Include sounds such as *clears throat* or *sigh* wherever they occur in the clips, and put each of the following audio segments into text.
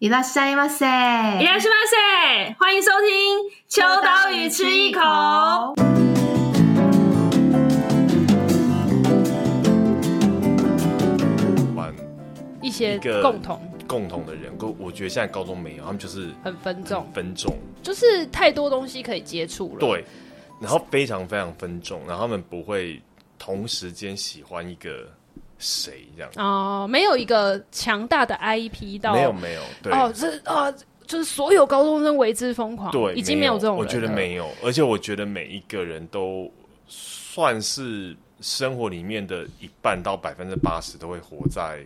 いらっしゃいませ，いらっしゃいませ，欢迎收听《秋刀鱼吃一口》。玩一些共同共同的人，我觉得现在高中没有，他们就是很分众，分众就是太多东西可以接触了。对，然后非常非常分众，然后他们不会同时间喜欢一个。 谁这样哦？没有一个强大的 IP 到，没有没有对哦，这啊、呃，就是所有高中生为之疯狂，对，已经没有这种人。我觉得没有，而且我觉得每一个人都算是生活里面的一半到百分之八十都会活在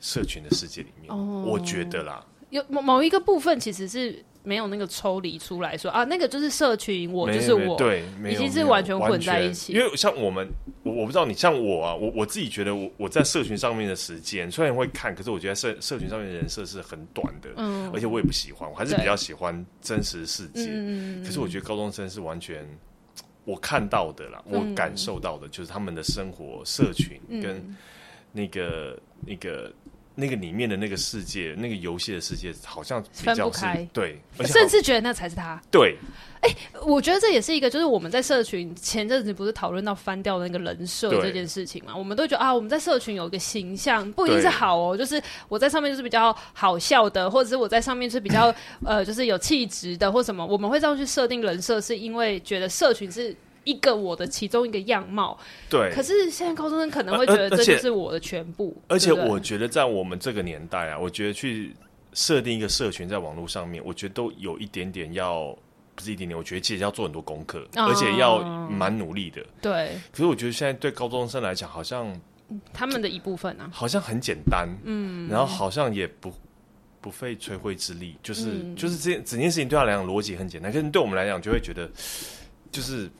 社群的世界里面。哦，我觉得啦，有某某一个部分其实是。没有那个抽离出来说啊，那个就是社群，我就是我，对，已经是完全混在一起。因为像我们，我我不知道你像我啊，我我自己觉得我我在社群上面的时间虽然会看，可是我觉得社社群上面的人设是很短的，嗯，而且我也不喜欢，我还是比较喜欢真实世界。嗯，可是我觉得高中生是完全我看到的啦，我感受到的就是他们的生活社群跟那个那个。那个里面的那个世界，那个游戏的世界，好像分不开。对，甚至觉得那才是他。对，哎、欸，我觉得这也是一个，就是我们在社群前阵子不是讨论到翻掉那个人设这件事情嘛？我们都觉得啊，我们在社群有一个形象，不一定是好哦，就是我在上面就是比较好笑的，或者是我在上面是比较 *laughs* 呃，就是有气质的，或什么，我们会这样去设定人设，是因为觉得社群是。一个我的其中一个样貌，对。可是现在高中生可能会觉得这就是我的全部。而且，我觉得在我们这个年代啊，我觉得去设定一个社群在网络上面，我觉得都有一点点要，不是一点点，我觉得其实要做很多功课，嗯、而且要蛮努力的。对。可是我觉得现在对高中生来讲，好像他们的一部分啊，好像很简单，嗯，然后好像也不不费吹灰之力，就是、嗯、就是这件整件事情对他来讲逻辑很简单，可是对我们来讲就会觉得就是。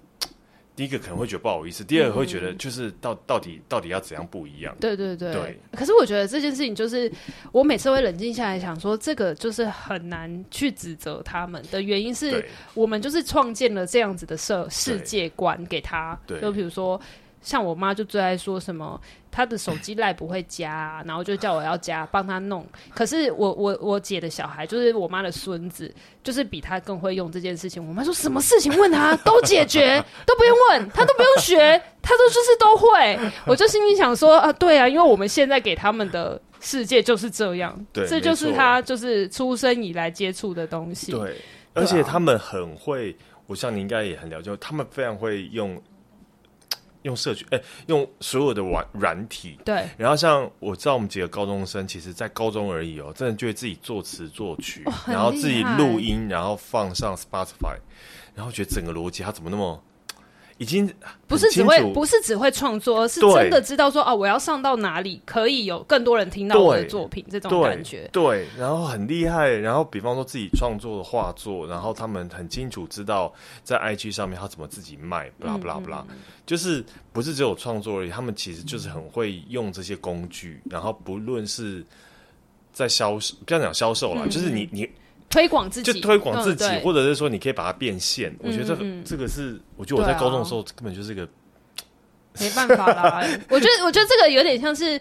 第一个可能会觉得不好意思，第二个会觉得就是到到底到底要怎样不一样？对对对。对。可是我觉得这件事情就是我每次会冷静下来想说，这个就是很难去指责他们的原因是我们就是创建了这样子的社世界观给他。对。就比如说。像我妈就最爱说什么，她的手机赖不会加，啊，然后就叫我要加，帮他弄。可是我我我姐的小孩，就是我妈的孙子，就是比他更会用这件事情。我妈说什么事情问他都解决，*laughs* 都不用问，他都不用学，他都就是都会。我就心里想说啊，对啊，因为我们现在给他们的世界就是这样，对，这就是他就是出生以来接触的东西。对，而且他们很会，我想你应该也很了解，他们非常会用。用社群，哎、欸，用所有的软软体，对。然后像我知道我们几个高中生，其实，在高中而已哦，真的就会自己作词作曲，然后自己录音，然后放上 Spotify，然后觉得整个逻辑他怎么那么。已经不是只会不是只会创作，而是真的知道说哦，我要上到哪里可以有更多人听到我的作品，这种感觉。对，然后很厉害。然后比方说自己创作的画作，然后他们很清楚知道在 IG 上面他怎么自己卖，不啦不啦不啦，就是不是只有创作而已，他们其实就是很会用这些工具。然后不论是在销售，不要讲销售了，嗯、就是你你。推广自己，就推广自己，或者是说，你可以把它变现。嗯、我觉得这个这个是，我觉得我在高中的时候根本就是一个、啊、没办法啦。*laughs* 我觉得，我觉得这个有点像是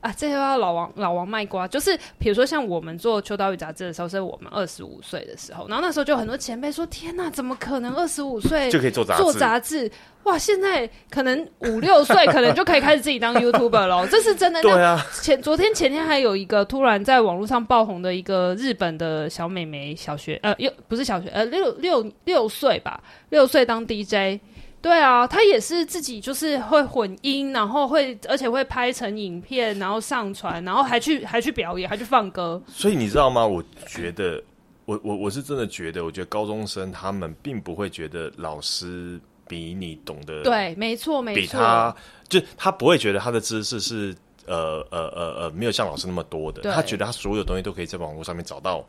啊，这又要老王老王卖瓜。就是比如说，像我们做《秋刀鱼》杂志的时候，是我们二十五岁的时候，然后那时候就很多前辈说：“天哪，怎么可能二十五岁就可以做杂做杂志？”哇，现在可能五六岁可能就可以开始自己当 YouTuber 了，这是真的。对啊，前昨天前天还有一个突然在网络上爆红的一个日本的小美眉，小学呃，又不是小学呃，六六六岁吧，六岁当 DJ。对啊，他也是自己就是会混音，然后会而且会拍成影片，然后上传，然后还去还去表演，还去放歌。所以你知道吗？我觉得，我我我是真的觉得，我觉得高中生他们并不会觉得老师。比你懂得对，没错，没错。比他就他不会觉得他的知识是呃呃呃呃没有像老师那么多的，他觉得他所有东西都可以在网络上面找到。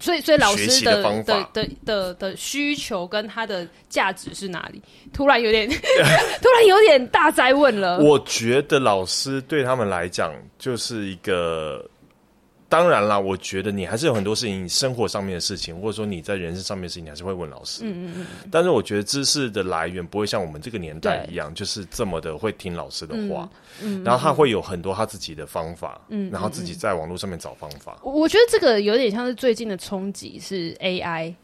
所以，所以老师的的的，的需求跟他的价值是哪里？突然有点，*laughs* 突然有点大灾问了。我觉得老师对他们来讲就是一个当然啦，我觉得你还是有很多事情，你生活上面的事情，或者说你在人生上面的事情，你还是会问老师。嗯嗯嗯。但是我觉得知识的来源不会像我们这个年代一样，就是这么的会听老师的话。嗯。然后他会有很多他自己的方法。嗯。然后自己在网络上面找方法。我觉得这个有点像是最近的冲击是 AI。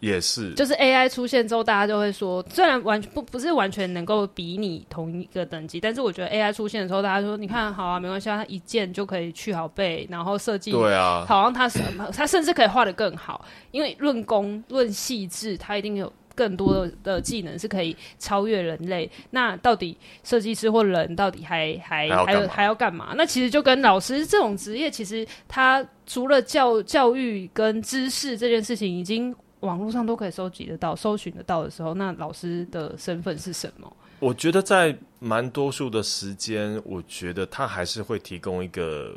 也是，就是 AI 出现之后，大家就会说，虽然完全不不是完全能够比拟同一个等级，但是我觉得 AI 出现的时候，大家说，你看好啊，没关系，它一键就可以去好背，然后设计，对啊，好像它是它甚至可以画的更好，因为论工论细致，它一定有更多的的技能是可以超越人类。那到底设计师或人到底还还还有还要干嘛？那其实就跟老师这种职业，其实他除了教教育跟知识这件事情，已经。网络上都可以搜集得到、搜寻得到的时候，那老师的身份是什么？我觉得在蛮多数的时间，我觉得他还是会提供一个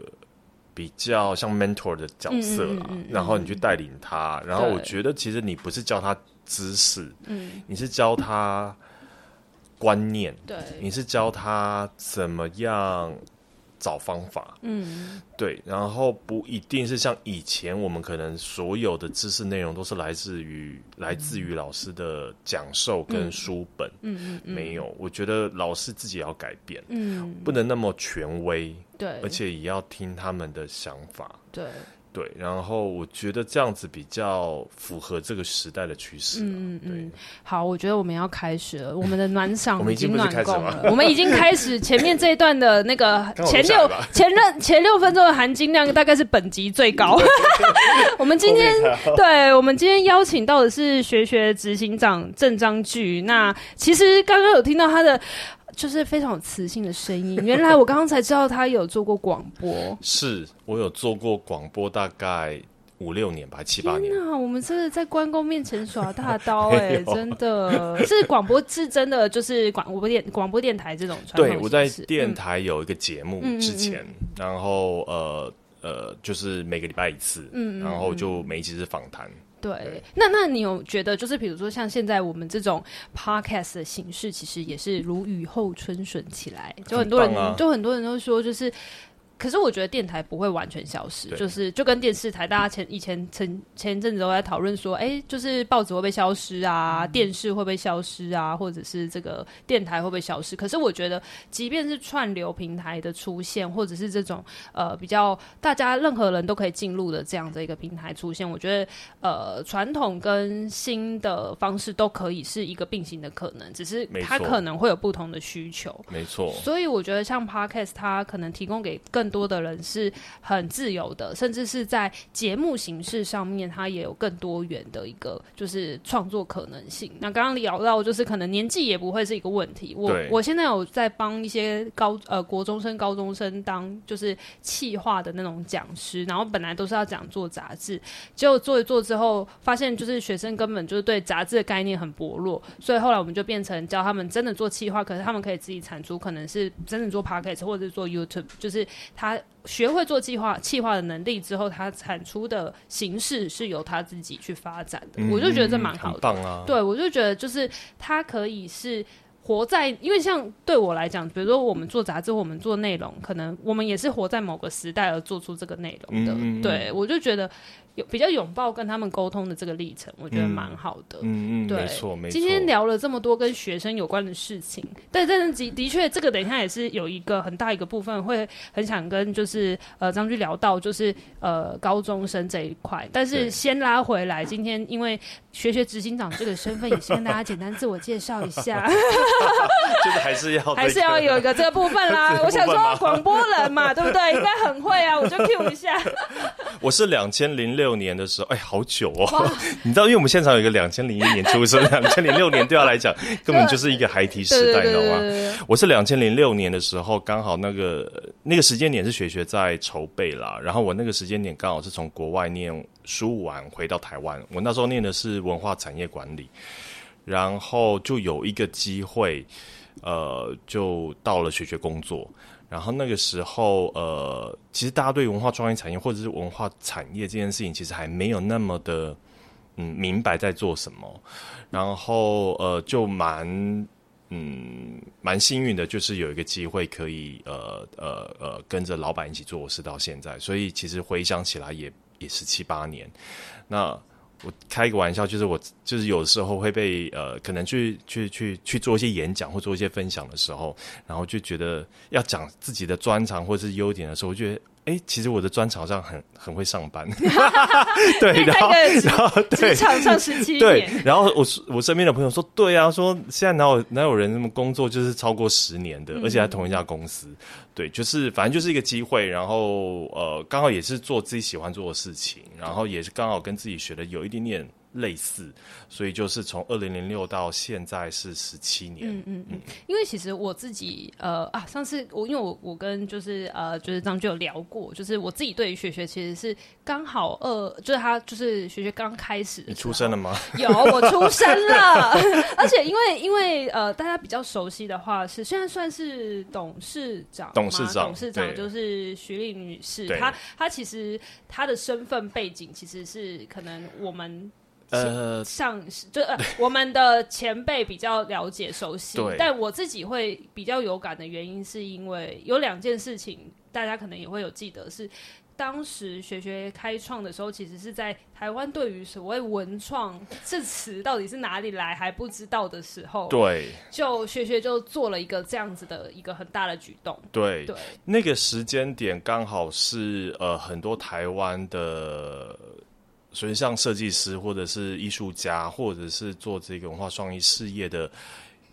比较像 mentor 的角色啦，嗯嗯嗯嗯，然后你去带领他。然后我觉得其实你不是教他知识，嗯，你是教他观念，对，你是教他怎么样。找方法，嗯，对，然后不一定是像以前我们可能所有的知识内容都是来自于、嗯、来自于老师的讲授跟书本，嗯嗯，嗯，没有，我觉得老师自己要改变，嗯，不能那么权威，对，而且也要听他们的想法，对。对，然后我觉得这样子比较符合这个时代的趋势。嗯嗯，好，我觉得我们要开始了，我们的暖场已经暖够了，我们已经开始前面这一段的那个 *laughs* 前六前任前六分钟的含金量大概是本集最高。*laughs* 我们今天对，我们今天邀请到的是学学执行长郑章巨。那其实刚刚有听到他的。就是非常有磁性的声音。原来我刚刚才知道他有做过广播，是我有做过广播，大概五六年吧，七八年。那我们真的在关公面前耍大刀 *laughs* 哎、欸，真的是广播是真的，就是广播电 *laughs* 广播电台这种传统。对，我在电台有一个节目之前，嗯、然后呃呃，就是每个礼拜一次，嗯，然后就每一期是访谈。对，那那你有觉得，就是比如说像现在我们这种 podcast 的形式，其实也是如雨后春笋起来，就很多人，啊、就很多人都说，就是。可是我觉得电台不会完全消失，就是就跟电视台，大家前以前前前一阵子都在讨论说，哎、欸，就是报纸会不会消失啊，电视会不会消失啊，或者是这个电台会不会消失？可是我觉得，即便是串流平台的出现，或者是这种呃比较大家任何人都可以进入的这样的一个平台出现，我觉得呃传统跟新的方式都可以是一个并行的可能，只是它可能会有不同的需求。没错，所以我觉得像 Podcast 它可能提供给更多的人是很自由的，甚至是在节目形式上面，它也有更多元的一个就是创作可能性。那刚刚聊到，就是可能年纪也不会是一个问题。我我现在有在帮一些高呃国中生、高中生当就是企划的那种讲师，然后本来都是要讲做杂志，结果做一做之后，发现就是学生根本就是对杂志的概念很薄弱，所以后来我们就变成教他们真的做企划，可是他们可以自己产出，可能是真的做 podcast 或者是做 YouTube，就是。他学会做计划、计划的能力之后，他产出的形式是由他自己去发展的。嗯、我就觉得这蛮好的，棒啊！对，我就觉得就是他可以是活在，因为像对我来讲，比如说我们做杂志，我们做内容，可能我们也是活在某个时代而做出这个内容的。嗯、对，我就觉得。有比较拥抱跟他们沟通的这个历程，我觉得蛮好的。嗯嗯，对，没错没错。今天聊了这么多跟学生有关的事情，但但是的的确，这个等一下也是有一个很大一个部分会很想跟就是呃张军聊到，就是呃高中生这一块。但是先拉回来，今天因为学学执行长这个身份，也先跟大家简单自我介绍一下。*laughs* *laughs* 就是还是要还是要有一个这个部分啦。*laughs* 我想说广播人嘛，对不对？应该很会啊，我就 Q 一下。*laughs* 我是两千零六。六年的时候，哎，好久哦！你知道，因为我们现场有一个两千零一年出生，两千零六年对他来讲根本就是一个孩提时代，你知道吗？我是两千零六年的时候，刚好那个那个时间点是学学在筹备啦。然后我那个时间点刚好是从国外念书完回到台湾，我那时候念的是文化产业管理，然后就有一个机会，呃，就到了学学工作。然后那个时候，呃，其实大家对文化创意产业或者是文化产业这件事情，其实还没有那么的，嗯，明白在做什么。然后，呃，就蛮嗯，蛮幸运的，就是有一个机会可以呃呃呃跟着老板一起做事到现在，所以其实回想起来也也是七八年。那我开个玩笑，就是我就是有时候会被呃可能去去去去做一些演讲或做一些分享的时候，然后就觉得要讲自己的专长或者是优点的时候，我觉得。哎、欸，其实我的专长上很很会上班 *laughs* *laughs* 对，然后然后对，职场上十七 *laughs* 年，对，然后我我身边的朋友说，对啊，说现在哪有哪有人那么工作就是超过十年的，嗯、而且还同一家公司，对，就是反正就是一个机会，然后呃，刚好也是做自己喜欢做的事情，然后也是刚好跟自己学的有一点点。类似，所以就是从二零零六到现在是十七年。嗯嗯嗯。因为其实我自己呃啊，上次我因为我我跟就是呃就是张就有聊过，就是我自己对于学学其实是刚好二，就是他就是学学刚开始。你出生了吗？有，我出生了。*laughs* 而且因为因为呃大家比较熟悉的话是现在算是董事长，董事长，董事长就是徐丽女士。她她其实她的身份背景其实是可能我们。呃，上就呃，我们的前辈比较了解熟悉，但我自己会比较有感的原因，是因为有两件事情，大家可能也会有记得，是当时学学开创的时候，其实是在台湾对于所谓文创这词到底是哪里来还不知道的时候，对，就学学就做了一个这样子的一个很大的举动，对。对，那个时间点刚好是呃很多台湾的。所以，像设计师，或者是艺术家，或者是做这个文化创意事业的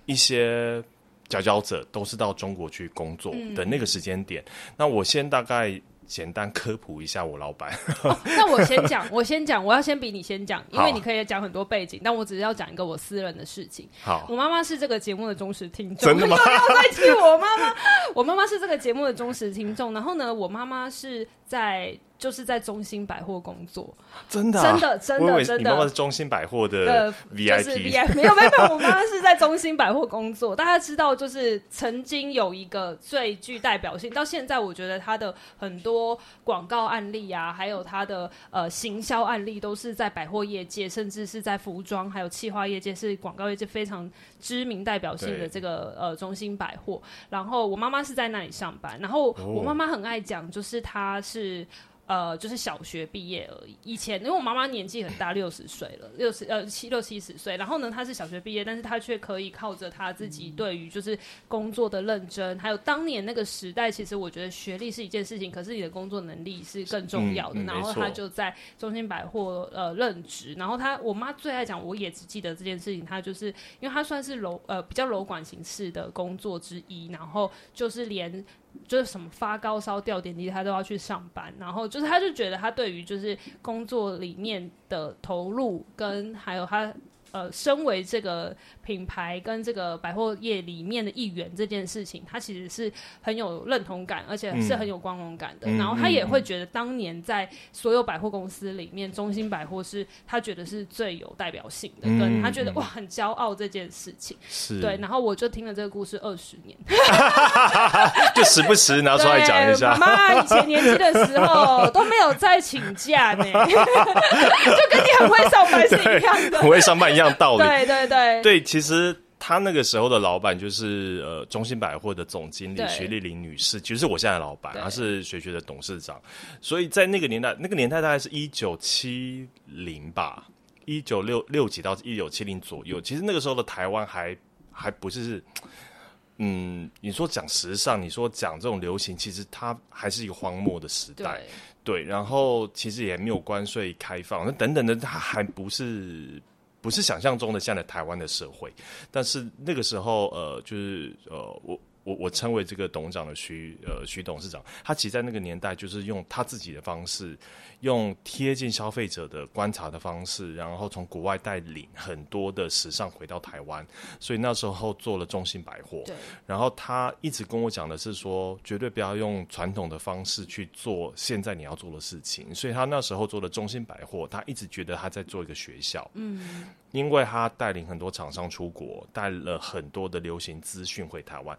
一些佼佼者，都是到中国去工作的那个时间点。嗯。那我先大概简单科普一下我老板。哦，那我先讲，我先讲，我要先比你先讲，因为你可以讲很多背景，但我只是要讲一个我私人的事情。好，我妈妈是这个节目的忠实听众。真的吗？*laughs* 要再提我妈妈，我妈妈是这个节目的忠实听众。然后呢，我妈妈是在。就是在中心百货工作，*laughs* 真的、啊、真的真的真的。你妈妈是中心百货的 VIP，就是 VIP 没有没有没有，我妈妈是在中心百货工作。大家知道，就是曾经有一个最具代表性，到现在我觉得它的很多广告案例啊，还有它的呃行销案例，都是在百货业界，甚至是在服装还有企划业界，是广告业界非常知名代表性的这个呃中心百货。然后我妈妈是在那里上班，然后我妈妈很爱讲，就是她是。呃，就是小学毕业而已。以前因为我妈妈年纪很大，六十岁了，六十呃七六七十岁。然后呢，她是小学毕业，但是她却可以靠着她自己对于就是工作的认真，还有当年那个时代，其实我觉得学历是一件事情，可是你的工作能力是更重要的。嗯嗯、然后她就在中心百货呃任职。然后她，我妈最爱讲，我也只记得这件事情。她就是因为她算是楼呃比较楼管形式的工作之一，然后就是连。就是什么发高烧、掉点滴，他都要去上班。然后就是，他就觉得他对于就是工作里面的投入，跟还有他。呃，身为这个品牌跟这个百货业里面的一员，这件事情，他其实是很有认同感，而且是很有光荣感的。嗯、然后他也会觉得，当年在所有百货公司里面，中兴百货是他觉得是最有代表性的，跟、嗯、他觉得哇很骄傲这件事情。是对，然后我就听了这个故事二十年，*laughs* 就时不时拿出来讲一下。妈妈以前年轻的时候都没有在请假呢，*laughs* 就跟你很会上班是一样的，很会上班一样。一样道理，对对对，对，其实他那个时候的老板就是呃中兴百货的总经理徐丽玲女士，其实是我现在的老板，她是学学的董事长，所以在那个年代，那个年代大概是一九七零吧，一九六六几到一九七零左右，其实那个时候的台湾还还不是，嗯，你说讲时尚，你说讲这种流行，其实它还是一个荒漠的时代，对，对，然后其实也没有关税开放，那等等的，它还不是。不是想象中的现在台湾的社会，但是那个时候，呃，就是呃，我我我称为这个董事长的徐呃徐董事长，他其实在那个年代就是用他自己的方式。用贴近消费者的观察的方式，然后从国外带领很多的时尚回到台湾，所以那时候做了中信百货。对。然后他一直跟我讲的是说，绝对不要用传统的方式去做现在你要做的事情。所以他那时候做了中信百货，他一直觉得他在做一个学校。嗯。因为他带领很多厂商出国，带了很多的流行资讯回台湾。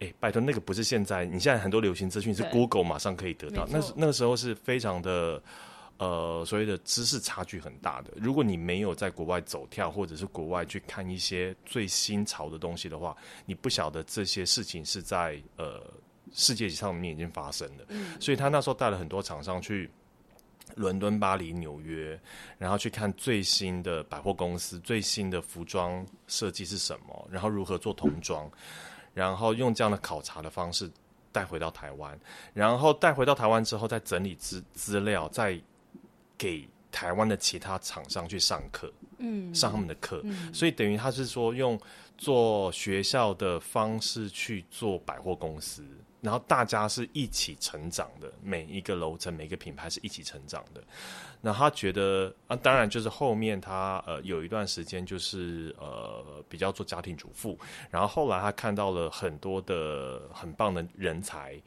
哎，拜托，那个不是现在。你现在很多流行资讯是 Google 马上可以得到，那那个时候是非常的，呃所谓的知识差距很大的。如果你没有在国外走跳，或者是国外去看一些最新潮的东西的话，你不晓得这些事情是在呃世界上面已经发生了。嗯，所以他那时候带了很多厂商去。伦敦、巴黎、纽约，然后去看最新的百货公司、最新的服装设计是什么，然后如何做童装，然后用这样的考察的方式带回到台湾，然后带回到台湾之后，再整理资资料，再给台湾的其他厂商去上课，嗯，上他们的课，嗯，所以等于他是说用做学校的方式去做百货公司。然后大家是一起成长的，每一个楼层、每个品牌是一起成长的。那他觉得啊，当然就是后面他呃有一段时间就是呃比较做家庭主妇，然后后来他看到了很多的很棒的人才，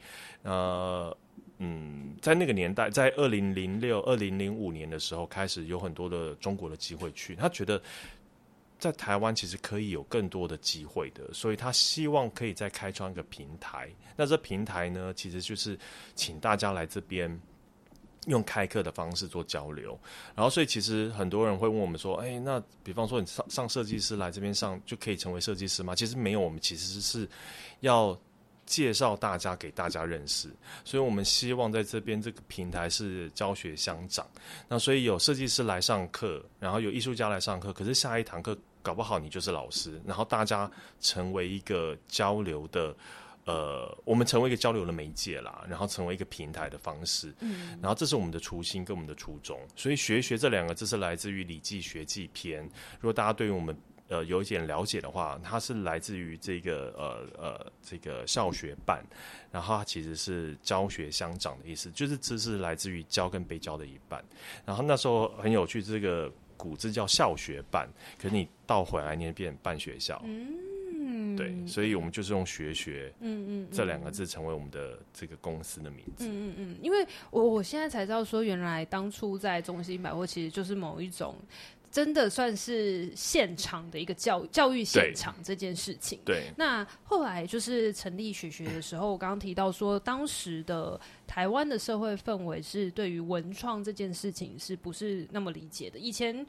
呃嗯，在那个年代，在二零零六、二零零五年的时候，开始有很多的中国的机会去，他觉得。在台湾其实可以有更多的机会的，所以他希望可以再开创一个平台。那这平台呢，其实就是请大家来这边用开课的方式做交流。然后，所以其实很多人会问我们说：“哎，那比方说你上上设计师来这边上就可以成为设计师吗？”其实没有，我们其实是要介绍大家给大家认识。所以我们希望在这边这个平台是教学相长。那所以有设计师来上课，然后有艺术家来上课，可是下一堂课。搞不好你就是老师，然后大家成为一个交流的，呃，我们成为一个交流的媒介啦，然后成为一个平台的方式，嗯，然后这是我们的初心跟我们的初衷。所以“学学”这两个字是来自于《礼记·学记篇》。如果大家对于我们呃有一点了解的话，它是来自于这个呃呃这个校学办，然后它其实是教学相长的意思，就是知识来自于教跟被教的一半。然后那时候很有趣，这个。古字叫校学办，可是你倒回来念变办学校，嗯，对，所以我们就是用学学，嗯嗯，这两个字成为我们的这个公司的名字，嗯嗯嗯，因为我我现在才知道说，原来当初在中心百货其实就是某一种。真的算是现场的一个教教育现场这件事情。对。那后来就是成立学学的时候，我刚刚提到说，当时的台湾的社会氛围是对于文创这件事情是不是那么理解的？以前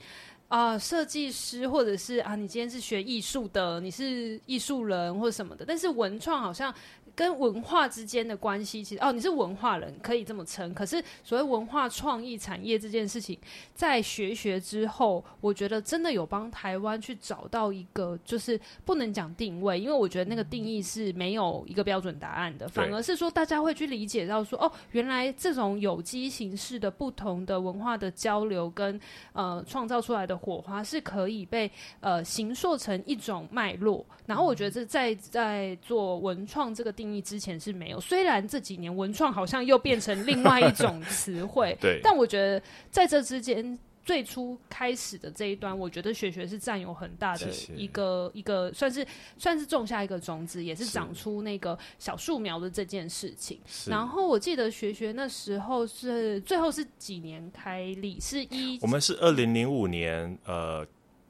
啊，呃，设计师或者是啊，你今天是学艺术的，你是艺术人或者什么的，但是文创好像。跟文化之间的关系，其实哦，你是文化人，可以这么称。可是所谓文化创意产业这件事情，在学学之后，我觉得真的有帮台湾去找到一个，就是不能讲定位，因为我觉得那个定义是没有一个标准答案的，反而是说大家会去理解到说，哦，原来这种有机形式的不同的文化的交流跟呃创造出来的火花是可以被呃形塑成一种脉络。然后我觉得这在在做文创这个定。定义之前是没有，虽然这几年文创好像又变成另外一种词汇，*laughs* 对，但我觉得在这之间最初开始的这一端，我觉得学学是占有很大的一个一个，算是算是种下一个种子，也是长出那个小树苗的这件事情。然后我记得学学那时候是最后是几年开立，是一我们是二零零五年呃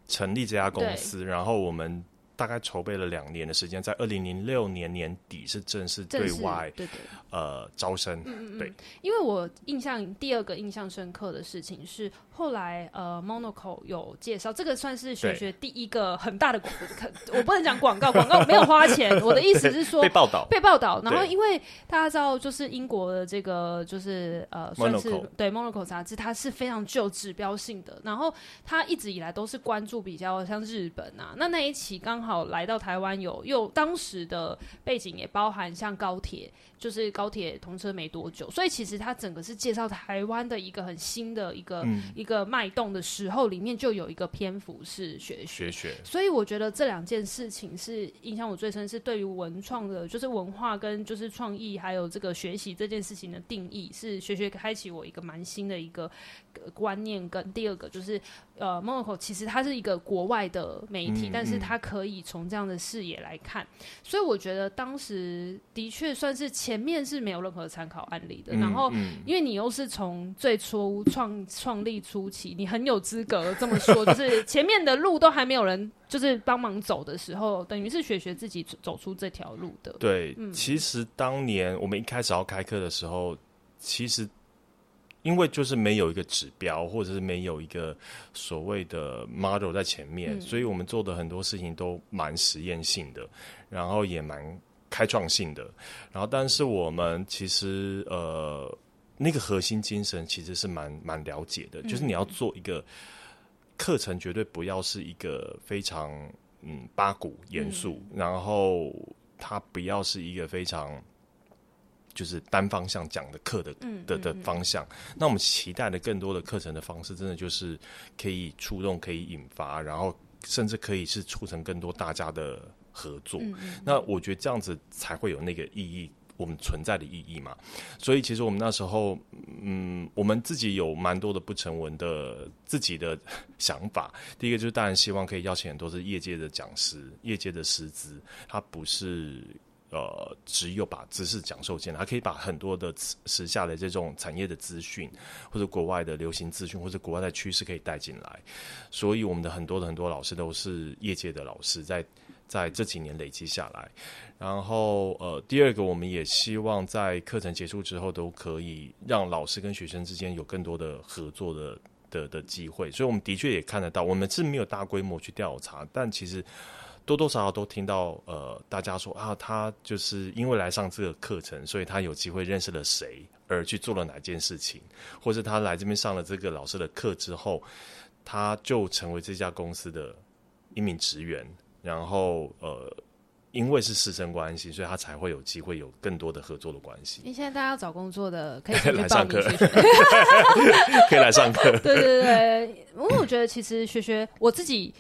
成立这家公司，然后我们。大概筹备了两年的时间，在二零零六年年底是正式对外对对。呃招生。嗯嗯嗯。对，因为我印象第二个印象深刻的事情是后来呃 Monocle 有介绍，这个算是学学第一个很大的广告，我不能讲广告，*laughs* 广告没有花钱。我的意思是说 *laughs* 被报道。被报道，然后因为大家知道就是英国的这个就是呃算是对 Monocle 杂志，它是非常具有指标性的，然后它一直以来都是关注比较像日本啊，那那一期刚。好，好来到台湾有又当时的背景也包含像高铁，就是高铁通车没多久，所以其实它整个是介绍台湾的一个很新的一个、嗯、一个脉动的时候，里面就有一个篇幅是学学，学学，所以我觉得这两件事情是印象我最深，是对于文创的，就是文化跟就是创意还有这个学习这件事情的定义，是学学开启我一个蛮新的一个观念，跟第二个就是呃，Monocle 其实它是一个国外的媒体，嗯、但是它可以。从这样的视野来看，所以我觉得当时的确算是前面是没有任何参考案例的。嗯、然后，因为你又是从最初创创立初期，你很有资格这么说，就是 *laughs* 前面的路都还没有人就是帮忙走的时候，等于是雪雪自己走出这条路的。对，嗯、其实当年我们一开始要开课的时候，其实因为就是没有一个指标，或者是没有一个所谓的 model 在前面，嗯、所以我们做的很多事情都蛮实验性的，然后也蛮开创性的。然后，但是我们其实呃，那个核心精神其实是蛮蛮了解的，就是你要做一个课程，绝对不要是一个非常嗯八股严肃，嗯、然后它不要是一个非常。就是单方向讲的课的的的方向，嗯嗯嗯，那我们期待的更多的课程的方式，真的就是可以触动，可以引发，然后甚至可以是促成更多大家的合作。嗯嗯，那我觉得这样子才会有那个意义，我们存在的意义嘛。所以其实我们那时候，嗯，我们自己有蛮多的不成文的自己的想法。第一个就是当然希望可以邀请很多是业界的讲师、业界的师资，他不是。呃，只有把知识讲授进来，还可以把很多的时下的这种产业的资讯，或者国外的流行资讯，或者国外的趋势可以带进来。所以，我们的很多的很多老师都是业界的老师，在在这几年累积下来。然后，呃，第二个，我们也希望在课程结束之后，都可以让老师跟学生之间有更多的合作的的的机会。所以，我们的确也看得到，我们是没有大规模去调查，但其实。多多少少都听到，呃，大家说啊，他就是因为来上这个课程，所以他有机会认识了谁，而去做了哪件事情，或是他来这边上了这个老师的课之后，他就成为这家公司的一名职员，然后呃，因为是师生关系，所以他才会有机会有更多的合作的关系。你现在大家要找工作的 *laughs* *laughs* 可以来上课，可以来上课。对对对，因为我觉得其实学学我自己。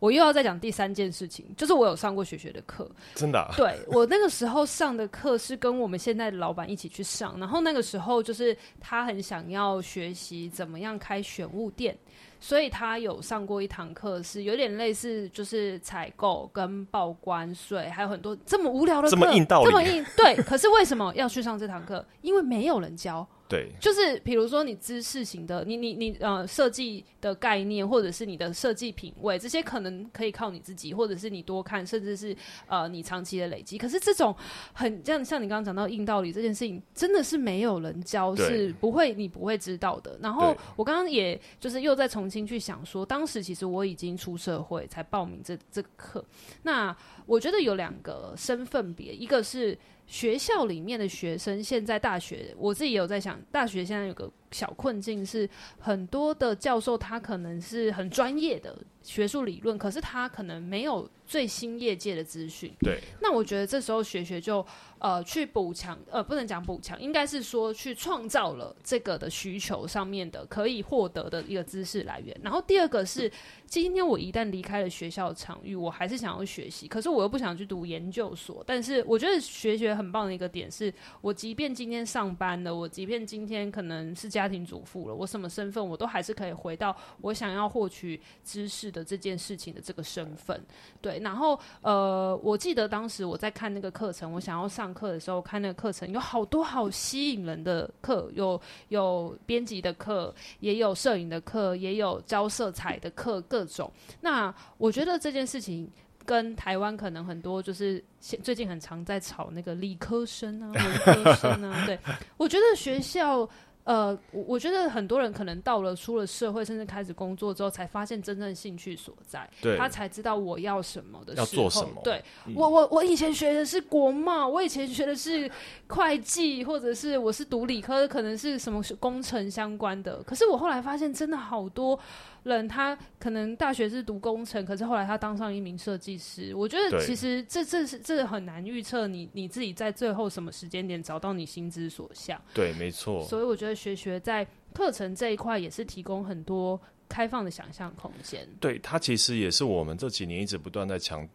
我又要再讲第三件事情，就是我有上过学学的课，真的、啊。对，我那个时候上的课是跟我们现在的老板一起去上，然后那个时候就是他很想要学习怎么样开选物店，所以他有上过一堂课，是有点类似就是采购跟报关税，还有很多这么无聊的课，这么硬道理，这么硬。对，可是为什么要去上这堂课？因为没有人教。对，就是比如说你知识型的，你你你呃设计的概念，或者是你的设计品味，这些可能可以靠你自己，或者是你多看，甚至是呃你长期的累积。可是这种很像像你刚刚讲到硬道理这件事情，真的是没有人教，是不会你不会知道的。然后我刚刚也就是又再重新去想说，当时其实我已经出社会才报名这这个课。那我觉得有两个身份别，一个是。学校里面的学生，现在大学，我自己也有在想，大学现在有个小困境是，很多的教授他可能是很专业的学术理论，可是他可能没有最新业界的资讯。对，那我觉得这时候学学就呃去补强，呃不能讲补强，应该是说去创造了这个的需求上面的可以获得的一个知识来源。然后第二个是。今天我一旦离开了学校场域，我还是想要学习，可是我又不想去读研究所。但是我觉得学学很棒的一个点是，我即便今天上班了，我即便今天可能是家庭主妇了，我什么身份，我都还是可以回到我想要获取知识的这件事情的这个身份。对，然后呃，我记得当时我在看那个课程，我想要上课的时候，看那个课程有好多好吸引人的课，有有编辑的课，也有摄影的课，也有教色彩的课。各种，那我觉得这件事情跟台湾可能很多就是最近很常在吵那个理科生啊、文科生啊，对，我觉得学校。呃，我我觉得很多人可能到了出了社会，甚至开始工作之后，才发现真正兴趣所在，对，他才知道我要什么的时候，要做什么。对，嗯、我我我以前学的是国贸，我以前学的是会计，或者是我是读理科，可能是什么工程相关的。可是我后来发现，真的好多人，他可能大学是读工程，可是后来他当上一名设计师。我觉得其实这这是这很难预测，你你自己在最后什么时间点找到你心之所向。对，没错。所以我觉得。学学在课程这一块也是提供很多开放的想象空间。对，它其实也是我们这几年一直不断在强，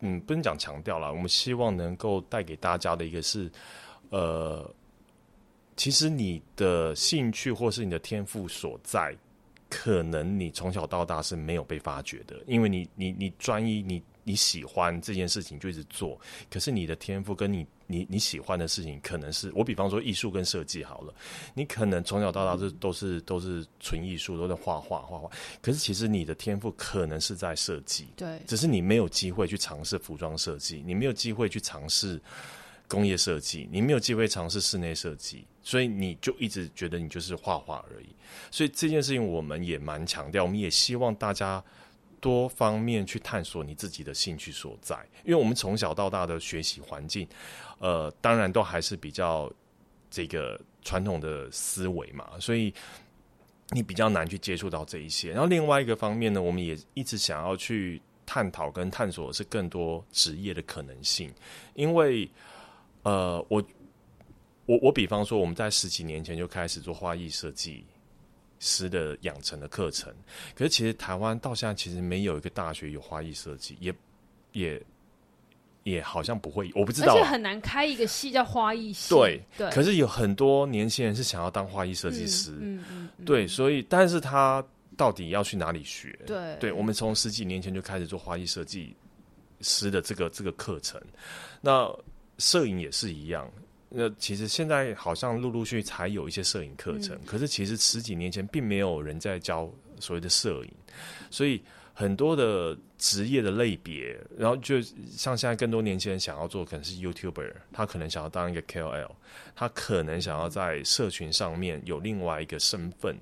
嗯，不能讲强调了。我们希望能够带给大家的一个是，呃，其实你的兴趣或是你的天赋所在，可能你从小到大是没有被发掘的，因为你你你专一你。你喜欢这件事情就一直做，可是你的天赋跟你你你喜欢的事情，可能是我比方说艺术跟设计好了，你可能从小到大这都是都是纯艺术，都在画画画画，可是其实你的天赋可能是在设计，对，只是你没有机会去尝试服装设计，你没有机会去尝试工业设计，你没有机会尝试室内设计，所以你就一直觉得你就是画画而已。所以这件事情我们也蛮强调，我们也希望大家多方面去探索你自己的兴趣所在，因为我们从小到大的学习环境，呃，当然都还是比较这个传统的思维嘛，所以你比较难去接触到这一些。然后另外一个方面呢，我们也一直想要去探讨跟探索的是更多职业的可能性，因为呃，我。我我比方说，我们在十几年前就开始做花艺设计师的养成的课程，可是其实台湾到现在其实没有一个大学有花艺设计，也也也好像不会，我不知道，而且很难开一个系叫花艺系。对对，可是有很多年轻人是想要当花艺设计师，嗯嗯，对，所以但是他到底要去哪里学？对，对，我们从十几年前就开始做花艺设计师的这个这个课程，那摄影也是一样。那其实现在好像陆陆续续才有一些摄影课程，嗯，可是其实十几年前并没有人在教所谓的摄影，所以很多的职业的类别，然后就像现在更多年轻人想要做，可能是 YouTuber，他可能想要当一个 KOL，他可能想要在社群上面有另外一个身份，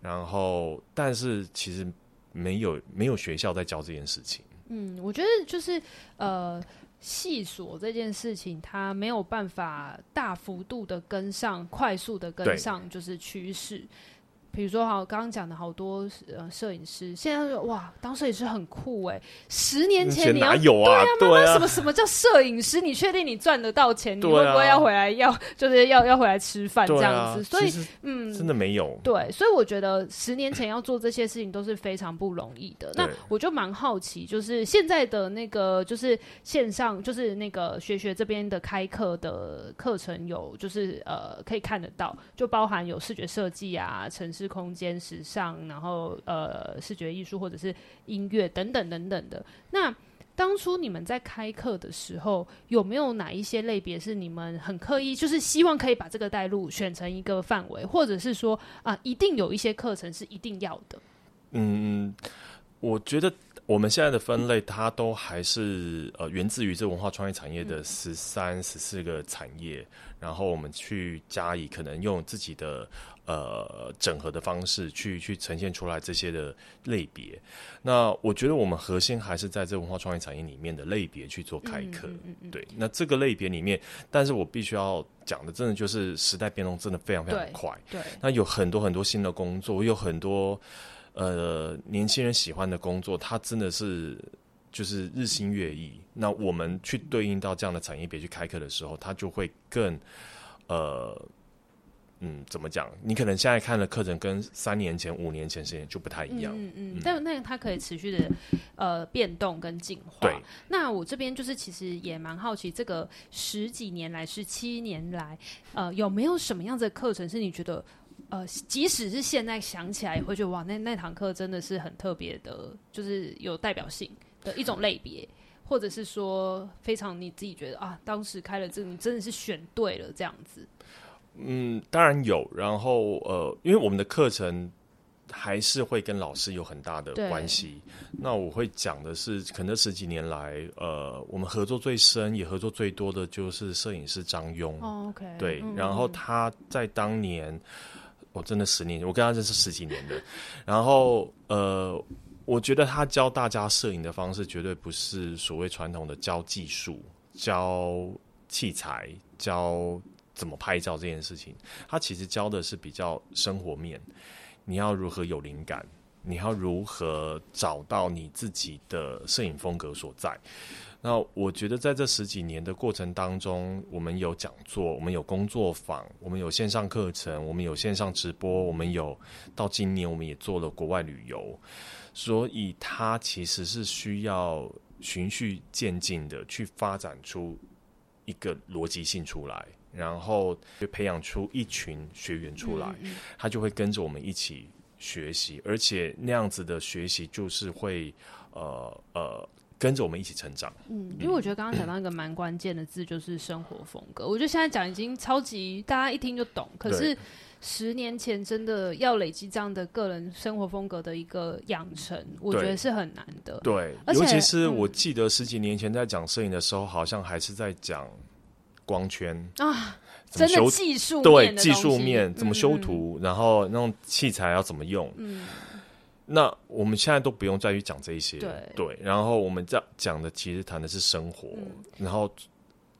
然后但是其实没有没有学校在教这件事情。嗯，我觉得就是呃。细琐这件事情，它没有办法大幅度的跟上，快速的跟上，就是趋势。比如说，好，刚刚讲的好多呃，摄影师现在说哇，当摄影师很酷哎。十年前你要有啊？对啊，妈妈什么什么叫摄影师？你确定你赚得到钱？你会不会要回来要就是要要回来吃饭这样子？所以嗯，真的没有。对，所以我觉得十年前要做这些事情都是非常不容易的。那我就蛮好奇，就是现在的那个就是线上就是那个学学这边的开课的课程有就是呃可以看得到，就包含有视觉设计啊，城市。空间、时尚，然后呃，视觉艺术或者是音乐等等等等的。那当初你们在开课的时候，有没有哪一些类别是你们很刻意，就是希望可以把这个带入选成一个范围，或者是说啊、呃，一定有一些课程是一定要的？嗯，我觉得。我们现在的分类，它都还是呃源自于这文化创意产业的十三、十四个产业，然后我们去加以可能用自己的呃整合的方式去去呈现出来这些的类别。那我觉得我们核心还是在这文化创意产业里面的类别去做开课。嗯嗯嗯。对，那这个类别里面，但是我必须要讲的，真的就是时代变动真的非常非常快。对。对。那有很多很多新的工作，有很多。呃，年轻人喜欢的工作，它真的是就是日新月异。那我们去对应到这样的产业别去开课的时候，它就会更呃，嗯，怎么讲？你可能现在看的课程跟三年前、五年前时间就不太一样。嗯嗯，嗯。但那它可以持续的呃变动跟进化。对。那我这边就是其实也蛮好奇，这个十几年来、十七年来，呃，有没有什么样子的课程是你觉得？呃，即使是现在想起来，也会觉得哇，那那堂课真的是很特别的，就是有代表性的一种类别，或者是说非常你自己觉得啊，当时开了这个，你真的是选对了这样子。嗯，当然有。然后呃，因为我们的课程还是会跟老师有很大的关系。那我会讲的是，可能十几年来，呃，我们合作最深也合作最多的就是摄影师张庸。哦，OK。对，然后他在当年。我真的十年，我跟他认识十几年的，然后呃，我觉得他教大家摄影的方式绝对不是所谓传统的教技术、教器材、教怎么拍照这件事情，他其实教的是比较生活面，你要如何有灵感，你要如何找到你自己的摄影风格所在。那我觉得在这十几年的过程当中，我们有讲座，我们有工作坊，我们有线上课程，我们有线上直播，我们有到今年我们也做了国外旅游，所以它其实是需要循序渐进的去发展出一个逻辑性出来，然后就培养出一群学员出来，他就会跟着我们一起学习，而且那样子的学习就是会呃呃。跟着我们一起成长。嗯，因为我觉得刚刚讲到一个蛮关键的字，就是生活风格。我觉得现在讲已经超级大家一听就懂，可是十年前真的要累积这样的个人生活风格的一个养成，我觉得是很难的。对，尤其是我记得十几年前在讲摄影的时候，好像还是在讲光圈啊。怎么修技术对技术面怎么修图，嗯、然后那种器材要怎么用。嗯，那我们现在都不用再去讲这一些。对对，然后我们讲讲的其实谈的是生活，嗯、然后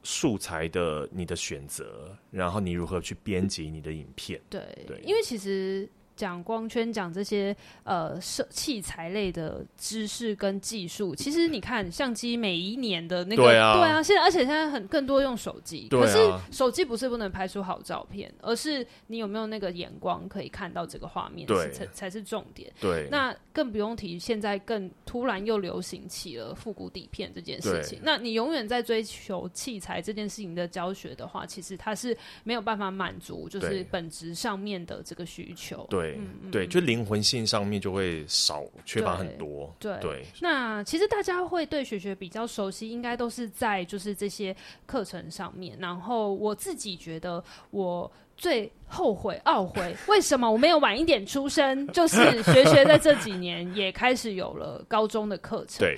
素材的你的选择，然后你如何去编辑你的影片。对对，因为其实。讲光圈，讲这些呃，设器材类的知识跟技术，其实你看相机每一年的那个，对啊，对啊，现在而且现在很更多用手机，对啊，可是手机不是不能拍出好照片，而是你有没有那个眼光可以看到这个画面，对，才才是重点。对，那更不用提现在更突然又流行起了复古底片这件事情。那你永远在追求器材这件事情的教学的话，其实它是没有办法满足就是本质上面的这个需求。对。对，嗯、对，就灵魂性上面就会少缺乏很多。对，对，对，那其实大家会对学学比较熟悉，应该都是在就是这些课程上面。然后我自己觉得，我最后悔、懊悔，为什么我没有晚一点出生？就是学学在这几年也开始有了高中的课程。对。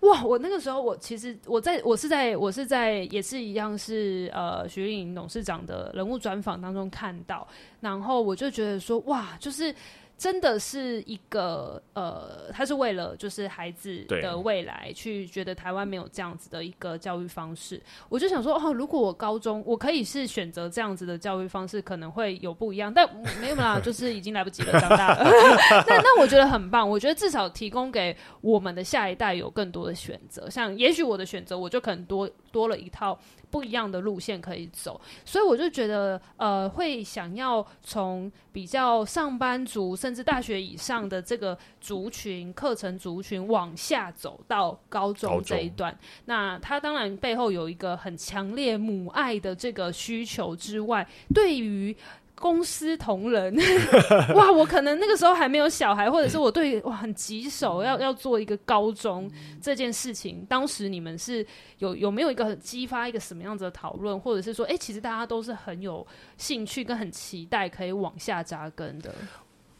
哇！我那个时候，我其实我在我是在我是在也是一样是呃徐立颖董事长的人物专访当中看到，然后我就觉得说哇，就是。真的是一个呃，他是为了就是孩子的未来去觉得台湾没有这样子的一个教育方式。我就想说哦，如果我高中我可以是选择这样子的教育方式，可能会有不一样，但 *laughs* 没有啦，就是已经来不及了，长大了。*laughs* 那那我觉得很棒，我觉得至少提供给我们的下一代有更多的选择。像也许我的选择，我就可能多多了一套。不一样的路线可以走，所以我就觉得，呃，会想要从比较上班族甚至大学以上的这个族群课程族群往下走到高中这一段，那他当然背后有一个很强烈母爱的这个需求之外，对于。公司同仁，*laughs* 哇！我可能那个时候还没有小孩，或者是我对哇很棘手，要要做一个高中这件事情。当时你们是有有没有一个激发一个什么样子的讨论，或者是说，哎、其实大家都是很有兴趣跟很期待可以往下扎根的。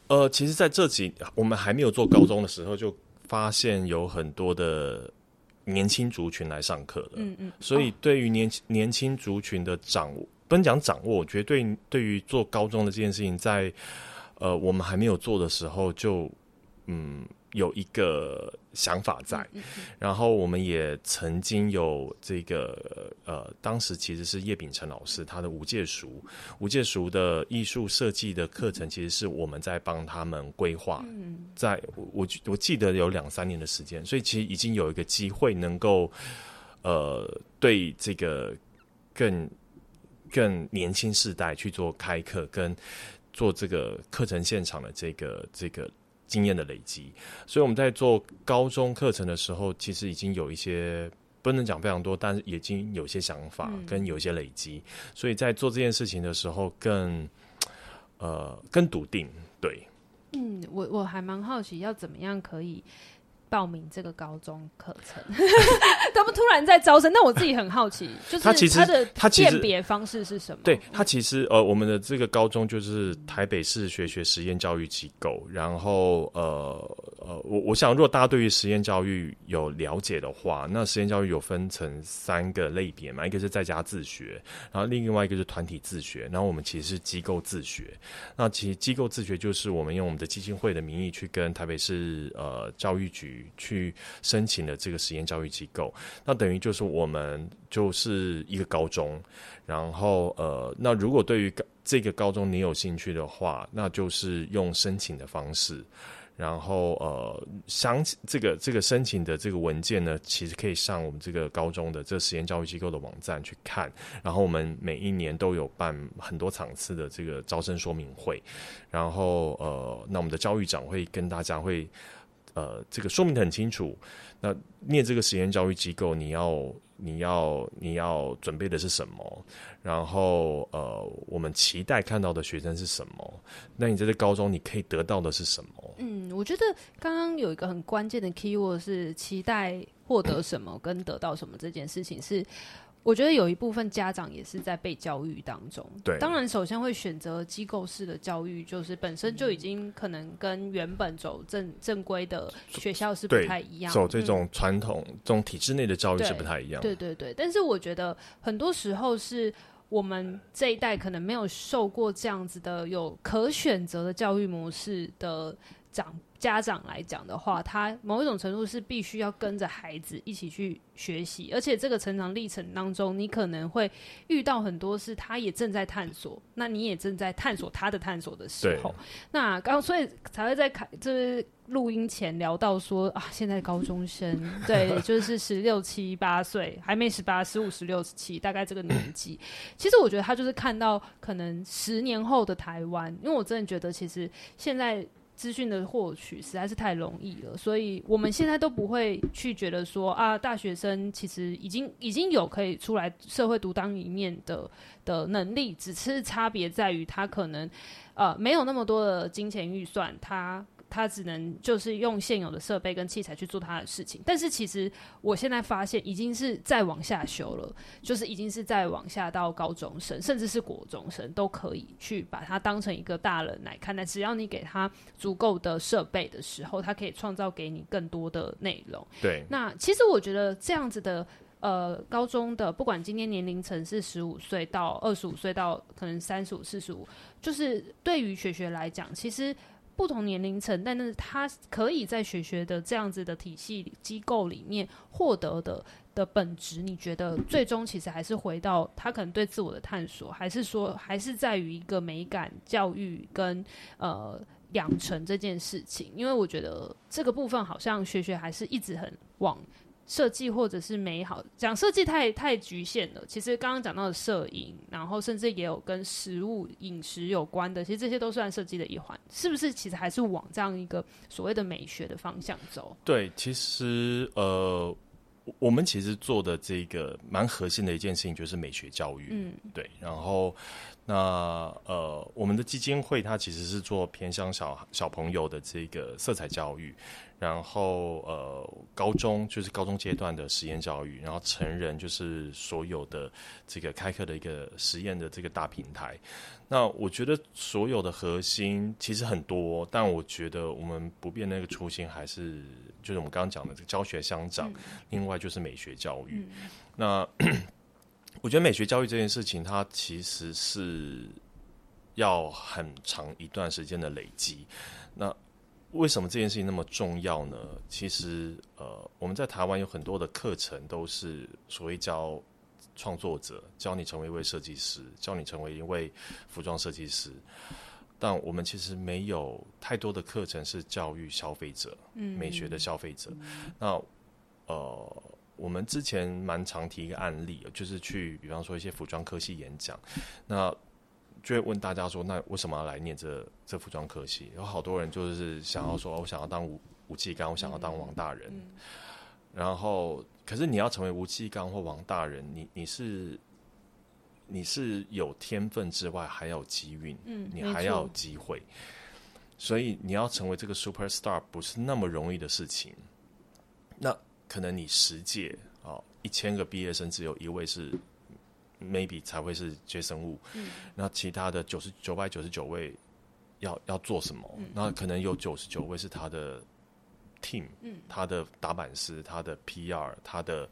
呃，其实在这几我们还没有做高中的时候，就发现有很多的年轻族群来上课了。嗯嗯，所以对于年、年轻族群的掌握握。不能讲掌握，我觉得对对于做高中的这件事情在，在呃我们还没有做的时候就，嗯有一个想法在，嗯嗯嗯、然后我们也曾经有这个呃，当时其实是叶秉辰老师他的无界塾，无界塾的艺术设计的课程，其实是我们在帮他们规划，嗯、在我我记得有两三年的时间，所以其实已经有一个机会能够呃对这个更。更年轻世代去做开课跟做这个课程现场的这个这个经验的累积，所以我们在做高中课程的时候，其实已经有一些不能讲非常多，但是已经有些想法跟有些累积，嗯、所以在做这件事情的时候更呃更笃定。对，嗯，我我还蛮好奇要怎么样可以。报名这个高中课程，*laughs* 他们突然在招生。那我自己很好奇，就是他其实他的辨别方式是什么？对，他其实呃，我们的这个高中就是台北市学学实验教育机构。然后呃呃，我我想，如果大家对于实验教育有了解的话，那实验教育有分成三个类别嘛，一个是在家自学，然后另外一个是团体自学，然后我们其实是机构自学。那其实机构自学就是我们用我们的基金会的名义去跟台北市呃教育局。去申请的这个实验教育机构，那等于就是我们就是一个高中，然后呃，那如果对于这个高中你有兴趣的话，那就是用申请的方式，然后呃，详这个这个申请的这个文件呢，其实可以上我们这个高中的这实验教育机构的网站去看，然后我们每一年都有办很多场次的这个招生说明会，然后呃，那我们的教育长会跟大家会。呃，这个说明的很清楚。那念这个实验教育机构，你要你要你要准备的是什么？然后呃，我们期待看到的学生是什么？那你在这高中你可以得到的是什么？嗯，我觉得刚刚有一个很关键的 keyword 是期待获得什么跟得到什么这件事情是。我觉得有一部分家长也是在被教育当中。对，当然首先会选择机构式的教育，就是本身就已经可能跟原本走正正规的学校是不太一样。走这种传统、嗯、这种体制内的教育是不太一样。对对对，但是我觉得很多时候是我们这一代可能没有受过这样子的有可选择的教育模式的长家长来讲的话，他某一种程度是必须要跟着孩子一起去学习，而且这个成长历程当中，你可能会遇到很多是他也正在探索，那你也正在探索他的探索的时候。那刚所以才会在开就是录音前聊到说啊，现在高中生 *laughs* 对，就是十六七八岁，还没十八，十五十六十七，大概这个年纪。其实我觉得他就是看到可能十年后的台湾，因为我真的觉得其实现在。资讯的获取实在是太容易了，所以我们现在都不会去觉得说啊，大学生其实已经已经有可以出来社会独当一面的的能力，只是差别在于他可能呃没有那么多的金钱预算，他。他只能就是用现有的设备跟器材去做他的事情，但是其实我现在发现已经是再往下修了，就是已经是再往下到高中生，甚至是国中生都可以去把它当成一个大人来看待。只要你给他足够的设备的时候，他可以创造给你更多的内容。对，那其实我觉得这样子的呃，高中的不管今天年龄层是十五岁到二十五岁到可能三十五、四十五，就是对于学学来讲，其实。不同年龄层，但是他可以在学学的这样子的体系机构里面获得的的本质，你觉得最终其实还是回到他可能对自我的探索，还是说还是在于一个美感教育跟呃养成这件事情？因为我觉得这个部分好像学学还是一直很往。设计或者是美好，讲设计太太局限了。其实刚刚讲到的摄影，然后甚至也有跟食物饮食有关的，其实这些都算设计的一环，是不是？其实还是往这样一个所谓的美学的方向走。对，其实呃，我们其实做的这个蛮核心的一件事情就是美学教育。嗯，对。然后那呃，我们的基金会它其实是做偏向小小朋友的这个色彩教育。然后，呃，高中就是高中阶段的实验教育，然后成人就是所有的这个开课的一个实验的这个大平台。那我觉得所有的核心其实很多，但我觉得我们不变那个初心还是就是我们刚刚讲的这个教学相长，嗯、另外就是美学教育。嗯、那我觉得美学教育这件事情，它其实是要很长一段时间的累积。那为什么这件事情那么重要呢？其实，呃，我们在台湾有很多的课程都是所谓教创作者，教你成为一位设计师，教你成为一位服装设计师。但我们其实没有太多的课程是教育消费者，嗯，美学的消费者。嗯，那，呃，我们之前蛮常提一个案例，就是去，比方说一些服装科系演讲，那。就会问大家说：“那为什么要来念这这服装科系？”有好多人就是想要说：“我想要当吴吴季刚，我想要当王大人。嗯”然后，可是你要成为吴季刚或王大人，你你是你是有天分之外，还要有机运，嗯，你还要有机会。所以，你要成为这个 super star 不是那么容易的事情。那可能你十届啊，一千个毕业生只有一位是。Maybe 才会是接生物，嗯，那其他的九十九百九十九位要要做什么？嗯，那可能有九十九位是他的 team，嗯，他的打板师，他的 PR，他的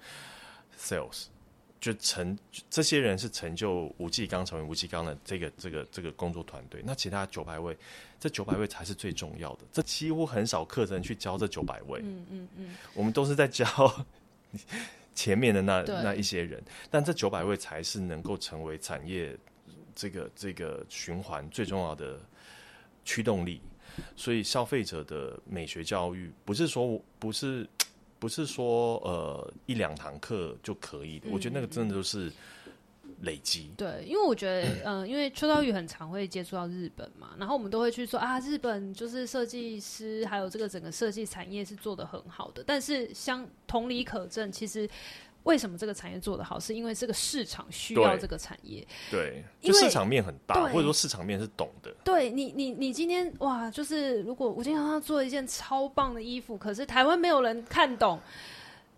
sales，就成这些人是成就吴继刚成为吴继刚的这个这个这个工作团队。那其他九百位，这九百位才是最重要的。这几乎很少课程去教这九百位，嗯嗯嗯，我们都是在教。前面的那那一些人，但这九百位才是能够成为产业这个这个循环最重要的驱动力。所以，消费者的美学教育不是说不是不是说呃一两堂课就可以的。我觉得那个真的就是。累积对，因为我觉得，嗯、呃，因为秋刀鱼很常会接触到日本嘛，然后我们都会去说啊，日本就是设计师还有这个整个设计产业是做的很好的。但是相同理可证，其实为什么这个产业做得好，是因为这个市场需要这个产业。对，就市场面很大，或者说市场面是懂的。对你，你，你今天哇，就是如果我今天要做一件超棒的衣服，可是台湾没有人看懂。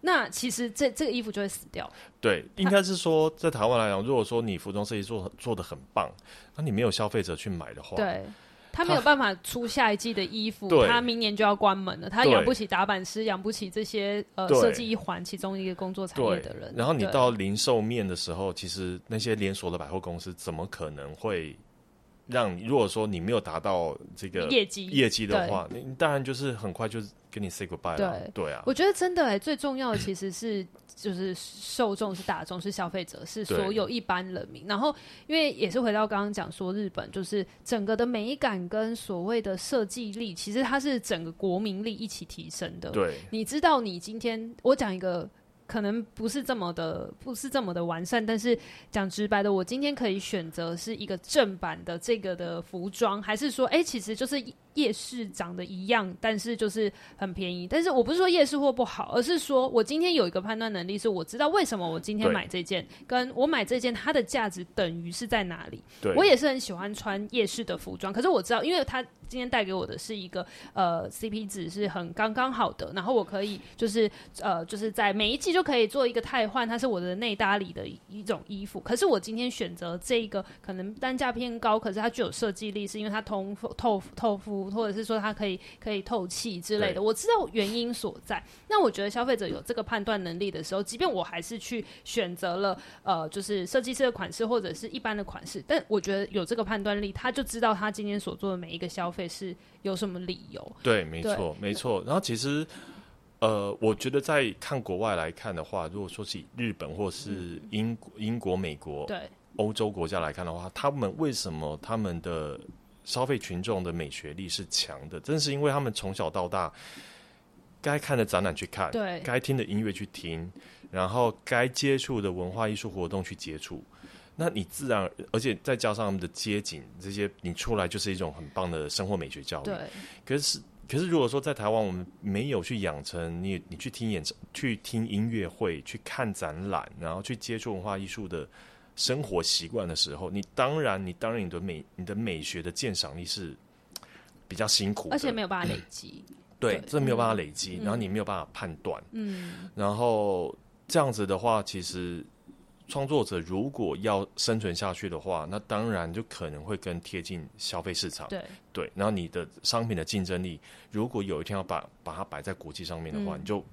那其实这这个衣服就会死掉。对，应该是说在台湾来讲，如果说你服装设计做做的很棒，那你没有消费者去买的话，对，他没有办法出下一季的衣服，他明年就要关门了。他养不起打板师，养不起这些呃设计一环其中一个工作产业的人。然后你到零售面的时候，其实那些连锁的百货公司怎么可能会？让你如果说你没有达到这个业绩业绩的话，你当然就是很快就是跟你 say goodbye 了。对对啊，我觉得真的哎，最重要的其实是就是受众是大众是消费者是所有一般人民。然后因为也是回到刚刚讲说日本就是整个的美感跟所谓的设计力，其实它是整个国民力一起提升的。对，你知道你今天我讲一个。可能不是这么的，不是这么的完善。但是讲直白的，我今天可以选择是一个正版的这个的服装，还是说，哎、欸，其实就是夜市长得一样，但是就是很便宜。但是我不是说夜市货不好，而是说我今天有一个判断能力，是我知道为什么我今天买这件，跟我买这件它的价值等于是在哪里。对，我也是很喜欢穿夜市的服装，可是我知道，因为它。今天带给我的是一个呃 CP 值是很刚刚好的，然后我可以就是呃就是在每一季就可以做一个汰换，它是我的内搭里的一种衣服。可是我今天选择这个可能单价偏高，可是它具有设计力，是因为它通透透肤，或者是说它可以可以透气之类的。我知道原因所在。那我觉得消费者有这个判断能力的时候，即便我还是去选择了呃就是设计师的款式或者是一般的款式，但我觉得有这个判断力，他就知道他今天所做的每一个消费。会是有什么理由？对，没错，没错。然后其实，呃，我觉得在看国外来看的话，如果说是日本或是英国、嗯、英国、美国、对欧洲国家来看的话，他们为什么他们的消费群众的美学力是强的？正是因为他们从小到大该看的展览去看，对，该听的音乐去听，然后该接触的文化艺术活动去接触。那你自然，而且再加上他们的街景这些，你出来就是一种很棒的生活美学教育。对。可是，可是如果说在台湾，我们没有去养成你，你去听演唱、去听音乐会、去看展览，然后去接触文化艺术的生活习惯的时候，你当然，你当然你的美、你的美学的鉴赏力是比较辛苦，而且没有办法累积。对，这没有办法累积，嗯，然后你没有办法判断。嗯。然后这样子的话，其实。创作者如果要生存下去的话，那当然就可能会更贴近消费市场。对对，然后你的商品的竞争力，如果有一天要把把它摆在国际上面的话，嗯，你就。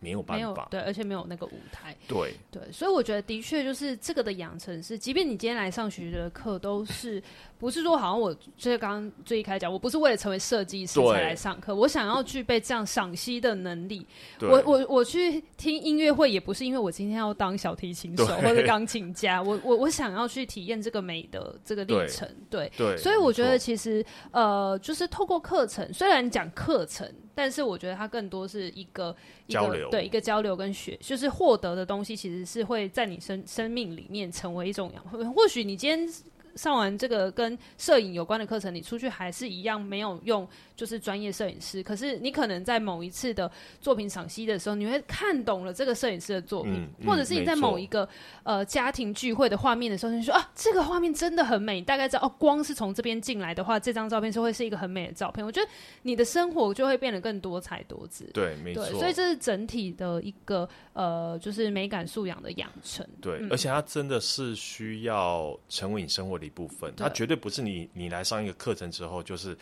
没有办法，对，而且没有那个舞台，对。对，所以我觉得的确就是这个的养成是，即便你今天来上学的课，都是不是说好像我就是刚刚最一开始讲，我不是为了成为设计师才来上课，我想要具备这样赏析的能力。我我我去听音乐会，也不是因为我今天要当小提琴手 *laughs* 或者钢琴家，我我我想要去体验这个美的这个历程，对。对，所以我觉得其实呃，就是透过课程，虽然讲课程。但是我觉得它更多是一个，交流，对一个交流跟学，就是获得的东西，其实是会在你生生命里面成为一种养分。或许你今天。上完这个跟摄影有关的课程，你出去还是一样没有用，就是专业摄影师。可是你可能在某一次的作品赏析的时候，你会看懂了这个摄影师的作品，嗯嗯、或者是你在某一个呃家庭聚会的画面的时候，你说啊，这个画面真的很美，你大概知道哦，光是从这边进来的话，这张照片就会是一个很美的照片。我觉得你的生活就会变得更多彩多姿。对，没错。所以这是整体的一个呃，就是美感素养的养成。对、嗯，而且它真的是需要成为你生活的一部分，它绝对不是你你来上一个课程之后，就是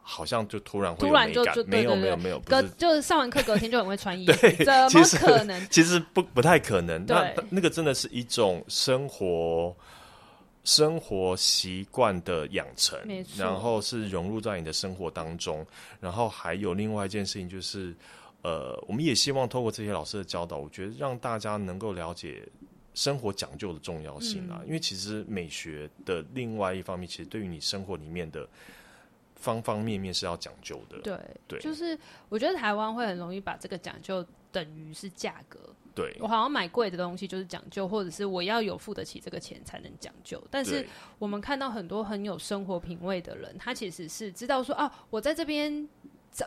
好像就突然会突然就就没有没有没有，隔就是上完课隔天就很会穿衣服，*laughs* 怎么可能？*laughs* 其实不不太可能。那那个真的是一种生活生活习惯的养成，然后是融入在你的生活当中。然后还有另外一件事情就是，呃，我们也希望透过这些老师的教导，我觉得让大家能够了解。生活讲究的重要性啊，嗯，因为其实美学的另外一方面，其实对于你生活里面的方方面面是要讲究的。对对，就是我觉得台湾会很容易把这个讲究等于是价格。对，我好像买贵的东西就是讲究，或者是我要有付得起这个钱才能讲究。但是我们看到很多很有生活品味的人，他其实是知道说啊，我在这边。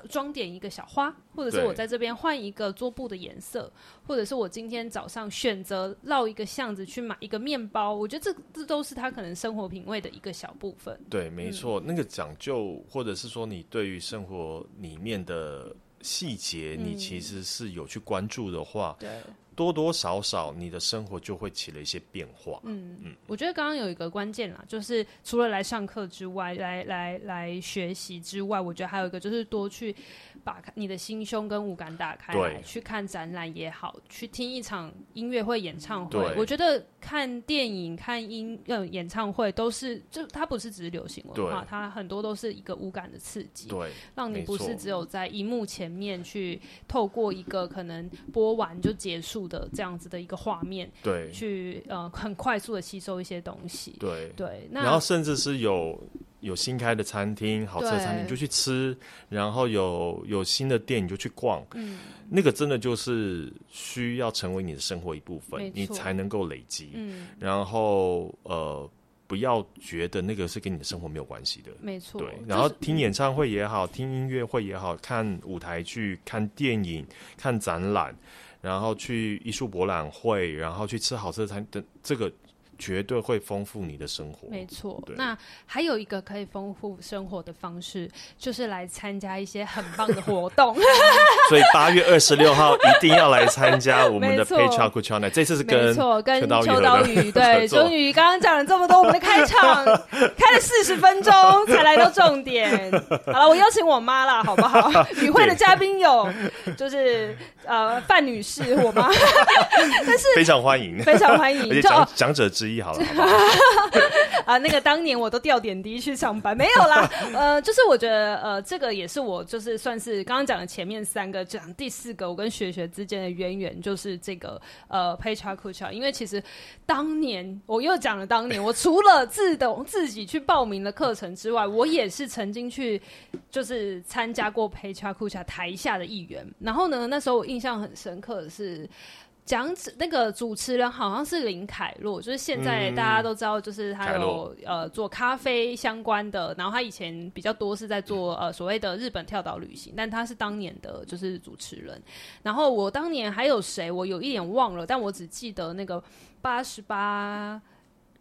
装点一个小花，或者是我在这边换一个桌布的颜色，或者是我今天早上选择绕一个巷子去买一个面包，我觉得这这都是他可能生活品味的一个小部分。对，没错，嗯、那个讲究，或者是说你对于生活里面的细节，你其实是有去关注的话，对、嗯、多多少少你的生活就会起了一些变化。嗯嗯，我觉得刚刚有一个关键啦，就是除了来上课之外，来来来学习之外，我觉得还有一个就是多去把你的心胸跟五感打开来，去看展览也好，去听一场音乐会、演唱会。我觉得看电影、看音呃演唱会都是，就它不是只是流行文化，它很多都是一个五感的刺激，对，让你不是只有在荧幕前面去透过一个可能播完就结束的这样子的一个画面，对，去呃很快速的吸收一些东西，对对。那然后甚至是有有新开的餐厅、好吃的餐厅就去吃，然后有有新的店你就去逛，嗯，那个真的就是需要成为你的生活一部分，你才能够累积，嗯，然后呃。不要觉得那个是跟你的生活没有关系的，没错。对，然后听演唱会也好，听音乐会也好，看舞台剧、看电影、看展览，然后去艺术博览会，然后去吃好吃的餐等这个。绝对会丰富你的生活。没错，那还有一个可以丰富生活的方式，就是来参加一些很棒的活动。*laughs* 所以八月二十六号一定要来参加我们的 Pecha Kuchana。这次是跟错跟秋刀鱼对，*laughs* 终于刚刚讲了这么多，我们的开场 *laughs* 开了四十分钟才来到重点。好了，我邀请我妈了，好不好？与会的嘉宾有就是呃范女士，我妈，*laughs* 但是非常欢迎，非常欢迎，而且讲讲者之一。好了，好 *laughs* 啊，那个当年我都掉点滴去上班，没有啦。呃，就是我觉得，呃，这个也是我就是算是刚刚讲的前面三个，讲第四个我跟学学之间的渊源，就是这个呃，Pecha Kucha。因为其实当年我又讲了，当年我除了自动自己去报名的课程之外，我也是曾经去就是参加过 Pecha Kucha 台下的一员。然后呢，那时候我印象很深刻的是。讲那个主持人好像是林凯洛，就是现在大家都知道，就是他有呃做咖啡相关的，然后他以前比较多是在做呃所谓的日本跳岛旅行，但他是当年的就是主持人。然后我当年还有谁，我有一点忘了，但我只记得那个八十八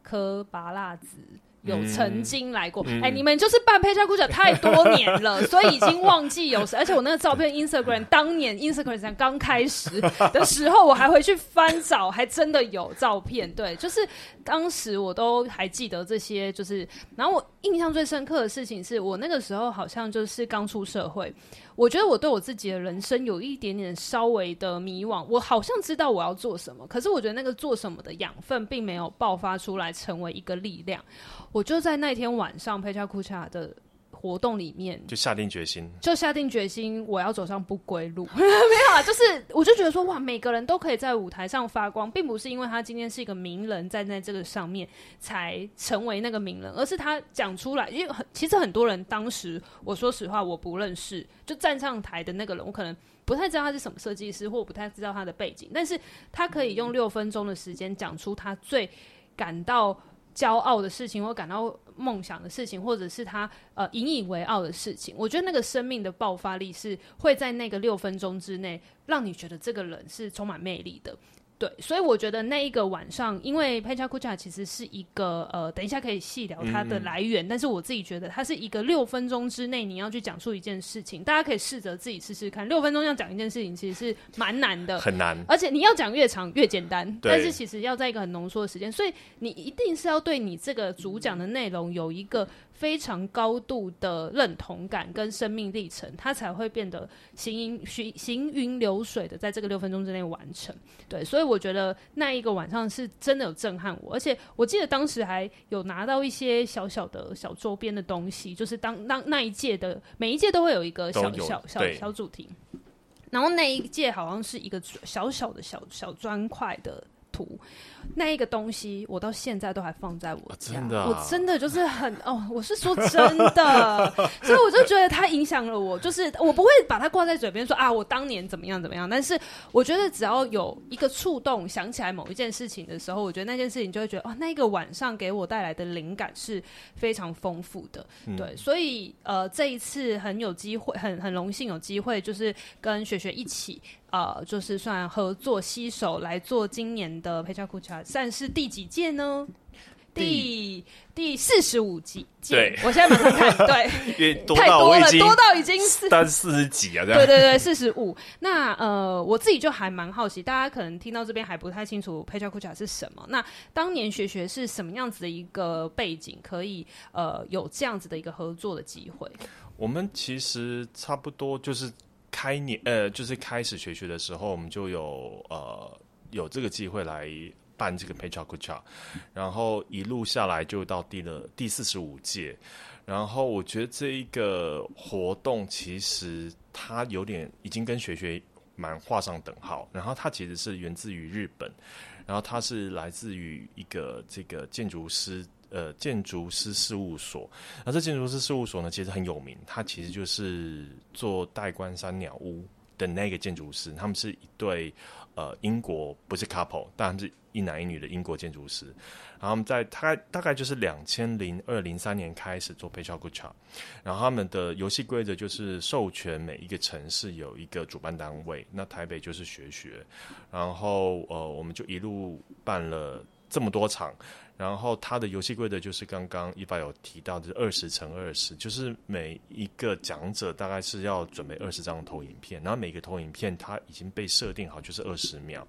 颗芭乐籽。有曾经来过，哎、嗯欸，你们就是办 Pecha Kucha 太多年了，*laughs* 所以已经忘记有谁。而且我那个照片，Instagram 当年 Instagram 才刚开始的时候，我还回去翻找，还真的有照片。对，就是当时我都还记得这些。就是，然后我印象最深刻的事情是我那个时候好像就是刚出社会。我觉得我对我自己的人生有一点点稍微的迷惘，我好像知道我要做什么，可是我觉得那个做什么的养分并没有爆发出来成为一个力量。我就在那天晚上佩恰库恰的。活动里面就下定决心，就下定决心，我要走上不归路。*laughs* 没有啊，就是我就觉得说，哇，每个人都可以在舞台上发光，并不是因为他今天是一个名人站在这个上面才成为那个名人，而是他讲出来。因为很其实很多人当时，我说实话，我不认识，就站上台的那个人，我可能不太知道他是什么设计师，或不太知道他的背景，但是他可以用六分钟的时间讲出他最感到 *clears throat* 骄傲的事情，或感到。梦想的事情，或者是他呃引以为傲的事情，我觉得那个生命的爆发力是会在那个六分钟之内，让你觉得这个人是充满魅力的。对，所以我觉得那一个晚上，因为 Pecha Kucha 其实是一个呃，等一下可以细聊它的来源，嗯嗯，但是我自己觉得它是一个六分钟之内你要去讲述一件事情，大家可以试着自己试试看，六分钟要讲一件事情其实是蛮难的，很难，而且你要讲越长越简单，但是其实要在一个很浓缩的时间，所以你一定是要对你这个主讲的内容有一个。非常高度的认同感跟生命历程，它才会变得行云行行云流水的，在这个六分钟之内完成。对，所以我觉得那一个晚上是真的有震撼我，而且我记得当时还有拿到一些小小的小周边的东西，就是当当那一届的每一届都会有一个小小小小主题，然后那一届好像是一个小小的小小砖块的图。那一个东西，我到现在都还放在我家。真的啊、我真的就是很哦，我是说真的，*laughs* 所以我就觉得它影响了我。就是我不会把它挂在嘴边说啊，我当年怎么样怎么样。但是我觉得只要有一个触动，想起来某一件事情的时候，我觉得那件事情就会觉得哦，那一个晚上给我带来的灵感是非常丰富的。嗯、对，所以呃，这一次很有机会，很很荣幸有机会，就是跟雪雪一起。呃，就是算合作携手来做今年的 Pecha 算是第几届呢？第第四十五集。对，我现在马上看，对，*laughs* 太多了，多到已经三四十几啊，这样。对对对，四十五。那呃，我自己就还蛮好奇，大家可能听到这边还不太清楚，Pachakucha 是什么。那当年学学是什么样子的一个背景，可以呃有这样子的一个合作的机会？我们其实差不多就是开年，呃，就是开始学学的时候，我们就有呃有这个机会来。办这个 Pecha Kucha，然后一路下来就到第了第四十五届，然后我觉得这一个活动其实它有点已经跟学学蛮画上等号，然后它其实是源自于日本，然后它是来自于一个这个建筑师呃建筑师事务所，那这建筑师事务所呢其实很有名，它其实就是做代官山鸟屋的那个建筑师，他们是一对。呃，英国不是 couple，但是一男一女的英国建筑师。然后我们在大概大概就是两千零二零三年开始做 Pecha Kucha，然后他们的游戏规则就是授权每一个城市有一个主办单位，那台北就是学学，然后呃，我们就一路办了这么多场。然后它的游戏规则就是刚刚一凡有提到的二十乘二十，就是每一个讲者大概是要准备二十张投影片，然后每个投影片它已经被设定好就是二十秒，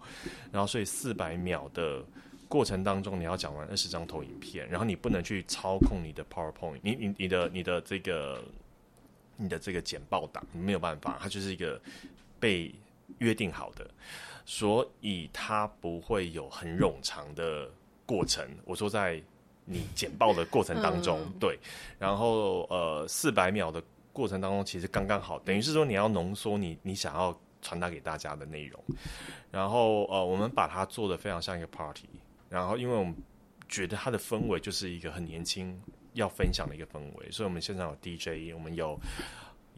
然后所以四百秒的过程当中你要讲完二十张投影片，然后你不能去操控你的 PowerPoint，你你你的你的这个你的这个简报档没有办法，它就是一个被约定好的，所以它不会有很冗长的。过程，我说在你简报的过程当中，对，然后呃，四百秒的过程当中，其实刚刚好，等于是说你要浓缩你你想要传达给大家的内容，然后呃，我们把它做得非常像一个 party，然后因为我们觉得它的氛围就是一个很年轻要分享的一个氛围，所以我们现场有 DJ，我们有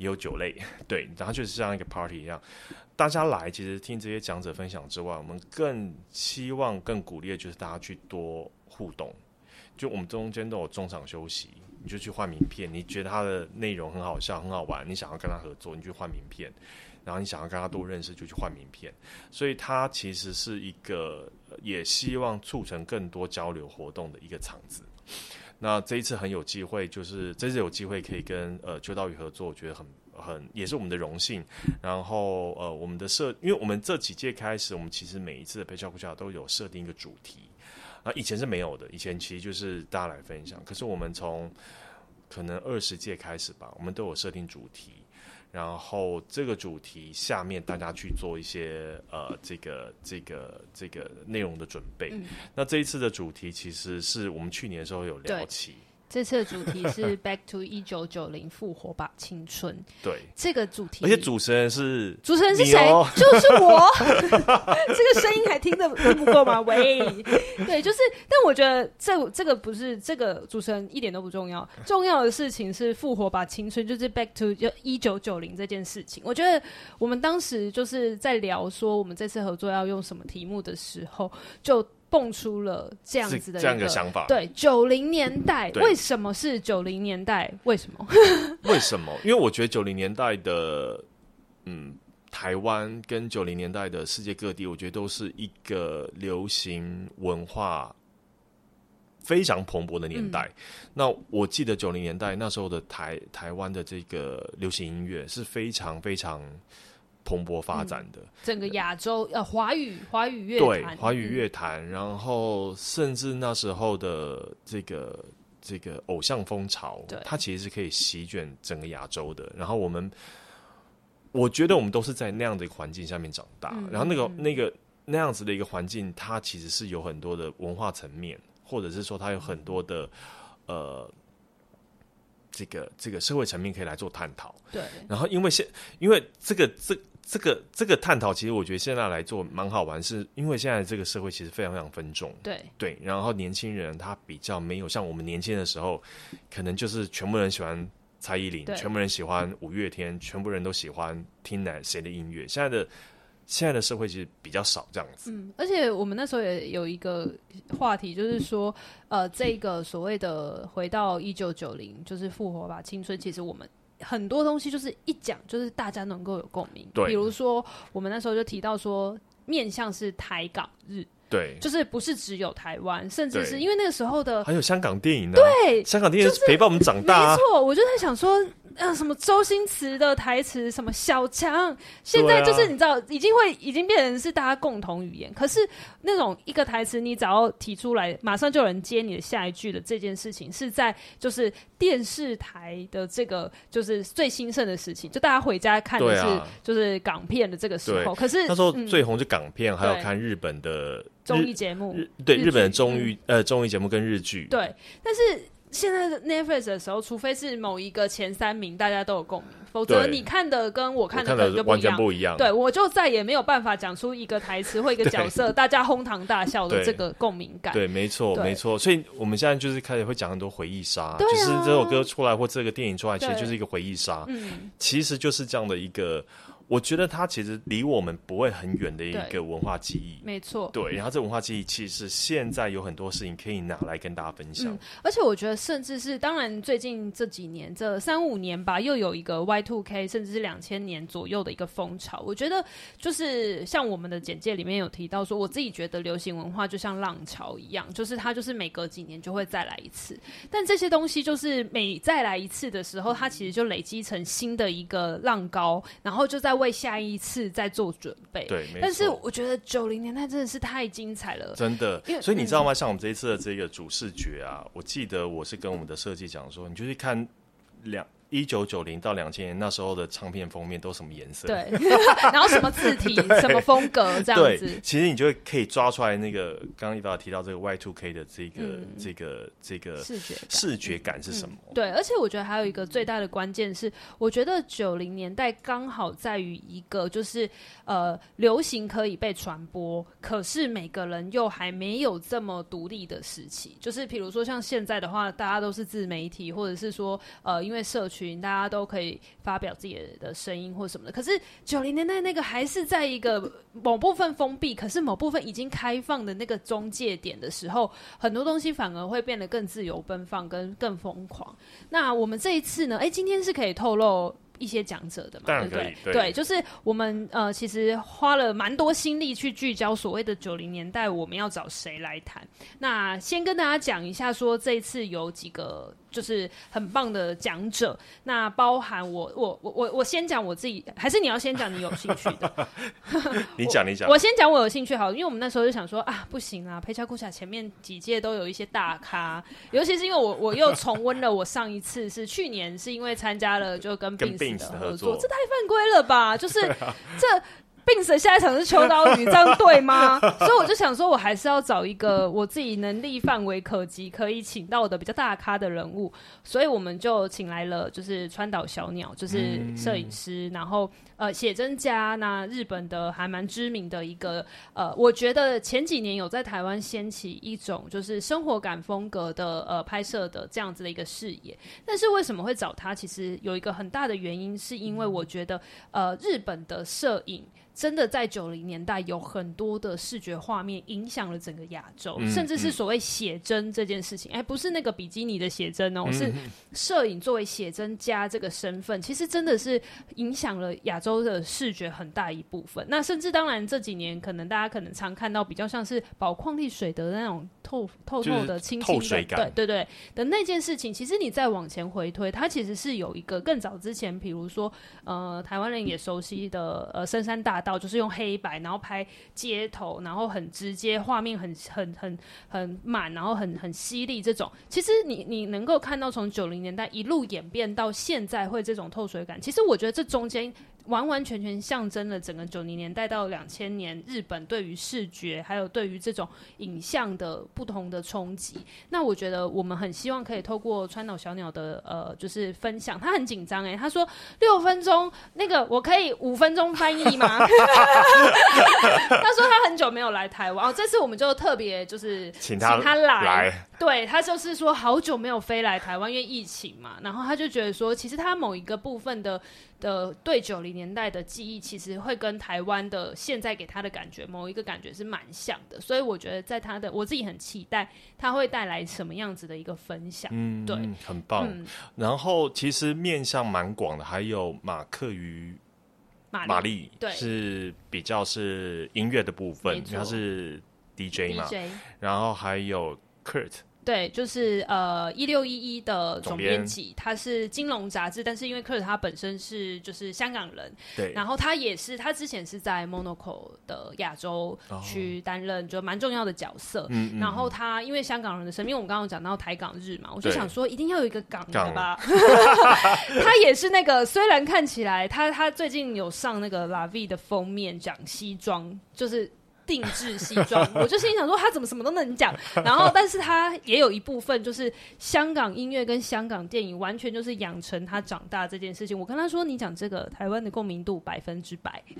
也有酒类，*laughs* 对，然后就是像一个 party 一样。大家来，其实听这些讲者分享之外，我们更希望、更鼓励的就是大家去多互动。就我们中间都有中场休息，你就去换名片。你觉得他的内容很好笑、很好玩，你想要跟他合作，你就换名片。然后你想要跟他多认识，就去换名片。所以它其实是一个，也希望促成更多交流活动的一个场子。那这一次很有机会，就是这次有机会可以跟呃秋道鱼合作，我觉得很。很也是我们的荣幸，然后呃，我们的设，因为我们这几届开始，我们其实每一次的 Pecha Kucha 都有设定一个主题，啊，以前是没有的，以前其实就是大家来分享。可是我们从可能二十届开始吧，我们都有设定主题，然后这个主题下面大家去做一些呃，这个这个这个内容的准备。嗯。那这一次的主题其实是我们去年的时候有聊起。这次的主题是 *laughs* Back to 一九九零，复活吧青春。对，这个主题，而且主持人是主持人是谁？*laughs* 就是我。*laughs* 这个声音还听得听不够吗？喂，对，就是。但我觉得这这个不是这个主持人一点都不重要，重要的事情是复活吧青春，就是 Back to 就一九九零这件事情。我觉得我们当时就是在聊说我们这次合作要用什么题目的时候，就。蹦出了这样子的这样的想法，对，九零年代为什么是九零年代？为什么？*laughs* 为什么？因为我觉得九零年代的，嗯，台湾跟九零年代的世界各地，我觉得都是一个流行文化非常蓬勃的年代。嗯、那我记得九零年代那时候的台台湾的这个流行音乐是非常非常。蓬勃发展的、嗯、整个亚洲呃华语华语乐对华语乐坛，然后甚至那时候的这个这个偶像风潮，它其实是可以席卷整个亚洲的。然后我们我觉得我们都是在那样的一个环境下面长大，嗯、然后那个那个那样子的一个环境，它其实是有很多的文化层面，或者是说它有很多的呃这个这个社会层面可以来做探讨。对，然后因为现因为这个这。这个这个探讨，其实我觉得现在来做蛮好玩，是因为现在这个社会其实非常非常分众，对对，然后年轻人他比较没有像我们年轻的时候，可能就是全部人喜欢蔡依林，全部人喜欢五月天，全部人都喜欢听哪谁的音乐。现在的现在的社会其实比较少这样子。嗯，而且我们那时候也有一个话题，就是说，呃，这个所谓的回到一九九零，就是复活吧青春，其实我们。很多东西就是一讲，就是大家能够有共鸣。对，比如说我们那时候就提到说，面向是台港日，对，就是不是只有台湾，甚至是因为那个时候的还有香港电影呢，对，香港电影陪伴我们长大，啊，没错，我就在想说。啊，什么周星驰的台词，什么小强，现在就是你知道，已经会已经变成是大家共同语言。可是那种一个台词，你只要提出来，马上就有人接你的下一句的这件事情，是在就是电视台的这个就是最兴盛的事情，就大家回家看的是就是港片的这个时候。可是那时候最红是港片，嗯、还有看日本的综艺节目，对日本的综艺、嗯、呃综艺节目跟日剧。对，但是。现在的 Netflix 的时候，除非是某一个前三名大家都有共鸣，否则你看的跟我看的。完全不一样。对，我就再也没有办法讲出一个台词或一个 *laughs* 角色大家哄堂大笑的这个共鸣感。对，没错，没错。所以我们现在就是开始会讲很多回忆杀，就是这首歌出来或这个电影出来，其实就是一个回忆杀。嗯，其实就是这样的一个。我觉得它其实离我们不会很远的一个文化记忆，没错。对，然后这文化记忆其实现在有很多事情可以拿来跟大家分享。嗯，而且我觉得，甚至是当然，最近这几年这三五年吧，又有一个 Y Two K，甚至是两千年左右的一个风潮。我觉得就是像我们的简介里面有提到说，我自己觉得流行文化就像浪潮一样，就是它就是每隔几年就会再来一次。但这些东西就是每再来一次的时候，它其实就累积成新的一个浪高，然后就在。为下一次再做准备。对，但是我觉得九零年代真的是太精彩了，真的。所以你知道吗？像我们这一次的这个主视觉啊，我记得我是跟我们的设计讲说，你就去看两。一九九零到两千年那时候的唱片封面都什么颜色？对，*laughs* 然后什么字体、*laughs* 什么风格这样子。对，其实你就会可以抓出来那个刚刚一发提到这个 Y two K 的这个、嗯、这个这个视觉视觉感是什么、嗯？对，而且我觉得还有一个最大的关键是，我觉得九零年代刚好在于一个就是呃流行可以被传播，可是每个人又还没有这么独立的时期。就是比如说像现在的话，大家都是自媒体，或者是说呃因为社群。大家都可以发表自己的声音或什么的，可是九零年代那个还是在一个某部分封闭，可是某部分已经开放的那个中介点的时候，很多东西反而会变得更自由奔放，跟更疯狂。那我们这一次呢？哎，今天是可以透露。一些讲者的嘛，对不对？对，对，就是我们呃，其实花了蛮多心力去聚焦所谓的九零年代，我们要找谁来谈？那先跟大家讲一下，说这一次有几个就是很棒的讲者，那包含我我我我我先讲我自己，还是你要先讲你有兴趣的？*laughs* 你讲你讲，我先讲我有兴趣好，因为我们那时候就想说啊，不行啊，裴乔库萨前面几届都有一些大咖，尤其是因为我我又重温了我上一次是去年是因为参加了就跟病死。的合作，这太犯规了吧？就是这。下一场是秋刀鱼，这样对吗？*laughs* 所以我就想说，我还是要找一个我自己能力范围可及、可以请到的比较大咖的人物。所以我们就请来了，就是川岛小鸟，就是摄影师，嗯、然后呃写真家，那日本的还蛮知名的一个呃，我觉得前几年有在台湾掀起一种就是生活感风格的呃拍摄的这样子的一个视野。但是为什么会找他？其实有一个很大的原因，是因为我觉得呃日本的摄影。真的在九零年代有很多的视觉画面影响了整个亚洲，嗯、甚至是所谓写真这件事情。哎、欸，不是那个比基尼的写真哦，嗯、是摄影作为写真家这个身份，其实真的是影响了亚洲的视觉很大一部分。那甚至当然这几年可能大家可能常看到比较像是宝矿力水的那种透透透的、清清的，对对对的那件事情。其实你再往前回推，它其实是有一个更早之前，比如说呃，台湾人也熟悉的呃深山大道就是用黑白，然后拍街头，然后很直接，画面很很很很满，然后很很犀利。这种其实你你能够看到从九零年代一路演变到现在会这种透水感，其实我觉得这中间。完完全全象征了整个九零年代到两千年日本对于视觉还有对于这种影像的不同的冲击。那我觉得我们很希望可以透过川岛小鸟的呃，就是分享。他很紧张哎，他说六分钟那个我可以五分钟翻译吗？*laughs* 他说他很久没有来台湾，哦，这次我们就特别就是请他请他来。来对，他就是说好久没有飞来台湾，因为疫情嘛。然后他就觉得说，其实他某一个部分的。的对九零年代的记忆，其实会跟台湾的现在给他的感觉，某一个感觉是蛮像的，所以我觉得在他的我自己很期待他会带来什么样子的一个分享。嗯，对，很棒。嗯、然后其实面向蛮广的，还有马克与玛丽，对，是比较是音乐的部分，他是 DJ 嘛，DJ，然后还有 Kurt。对，就是呃一六一一的总编。辑，他是金融杂志，但是因为 Kurt 他本身是就是香港人，对，然后他也是他之前是在 Monocle 的亚洲区担任就蛮重要的角色，嗯，然后他因为香港人的身份，因为我们刚刚讲到台港日嘛，我就想说一定要有一个港的吧，*laughs* 他也是那个虽然看起来他他最近有上那个 La Vie 的封面讲西装，就是。定制西装，我就心想说他怎么什么都能讲，然后但是他也有一部分就是香港音乐跟香港电影，完全就是养成他长大这件事情。我跟他说，你讲这个台湾的共鸣度百分之百，*laughs*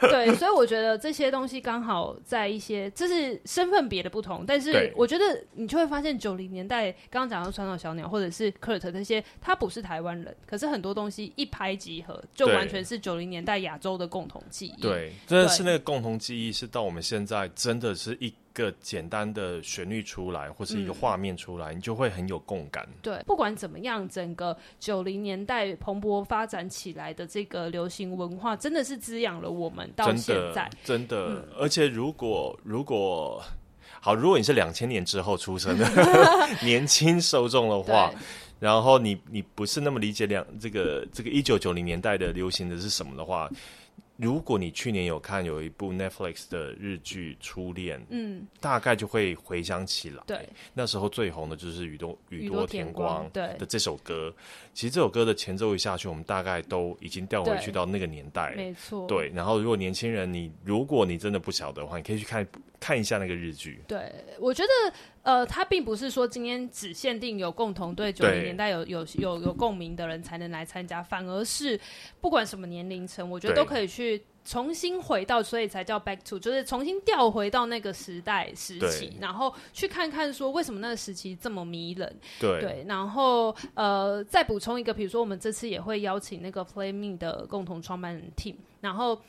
对，所以我觉得这些东西刚好在一些，这是身份别的不同，但是我觉得你就会发现九零年代刚刚讲到川岛小鸟或者是 Kurt 那些，他不是台湾人，可是很多东西一拍即合，就完全是九零年代亚洲的共同记忆，对，真的是那个共同记忆。是到我们现在，真的是一个简单的旋律出来，或是一个画面出来，嗯，你就会很有共感。对，不管怎么样，整个九零年代蓬勃发展起来的这个流行文化，真的是滋养了我们到现在。真的，真的，嗯，而且如果如果好，如果你是两千年之后出生的 *laughs* 年轻受众的话，然后你你不是那么理解两这个这个一九九零年代的流行的是什么的话。如果你去年有看有一部 Netflix 的日剧《初恋》，嗯，大概就会回想起来，对，那时候最红的就是宇多宇多田光对的这首歌。其实这首歌的前奏一下去，我们大概都已经调回去到那个年代，没错。对，然后如果年轻人你如果你真的不晓得的话，你可以去看看一下那个日剧。对，我觉得呃，它并不是说今天只限定有共同对九零年代有有有有共鸣的人才能来参加，反而是不管什么年龄层，我觉得都可以去。重新回到，所以才叫 back to，就是重新调回到那个时代时期，然后去看看说为什么那个时期这么迷人。对，对然后呃，再补充一个，比如说我们这次也会邀请那个 Play Me 的共同创办人 Team，然后。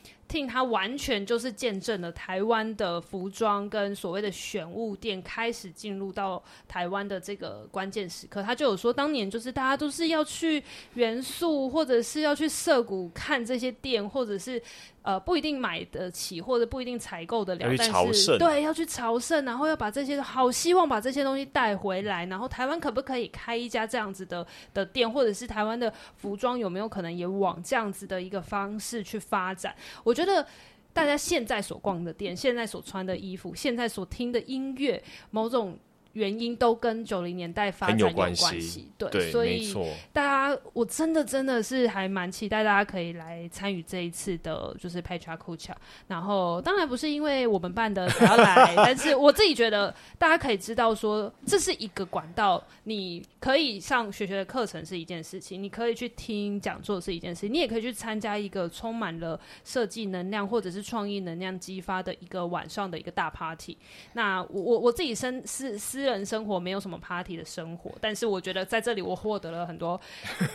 他完全就是见证了台湾的服装跟所谓的选物店开始进入到台湾的这个关键时刻。他就有说，当年就是大家都是要去元素，或者是要去涩谷看这些店，或者是呃不一定买得起，或者不一定采购得了，但是对要去朝圣，然后要把这些好希望把这些东西带回来。然后台湾可不可以开一家这样子的的店，或者是台湾的服装有没有可能也往这样子的一个方式去发展？我。我觉得大家现在所逛的店，现在所穿的衣服，现在所听的音乐，某种。原因都跟九零年代发展有关系，对，对，所以大家我真的真的是还蛮期待大家可以来参与这一次的，就是 Petra Kucha。然后当然不是因为我们办的才要来，但是我自己觉得大家可以知道说，这是一个管道，你可以上学学的课程是一件事情，你可以去听讲座是一件事情，你也可以去参加一个充满了设计能量或者是创意能量激发的一个晚上的一个大 party。那我我我自己身是是。私人生活没有什么 party 的生活，但是我觉得在这里我获得了很多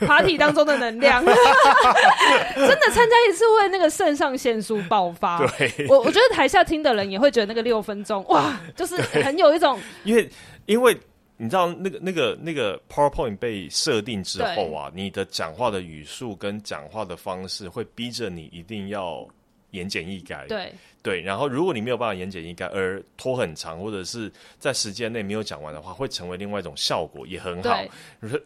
party 当中的能量，*laughs* 真的参加一次会那个肾上腺素爆发。对，我我觉得台下听的人也会觉得那个六分钟哇，就是很有一种，因为因为你知道那个那个那个 PowerPoint 被设定之后啊，你的讲话的语速跟讲话的方式会逼着你一定要。言简意赅，对。对，然后如果你没有办法言简意赅而拖很长，或者是在时间内没有讲完的话，会成为另外一种效果，也很好。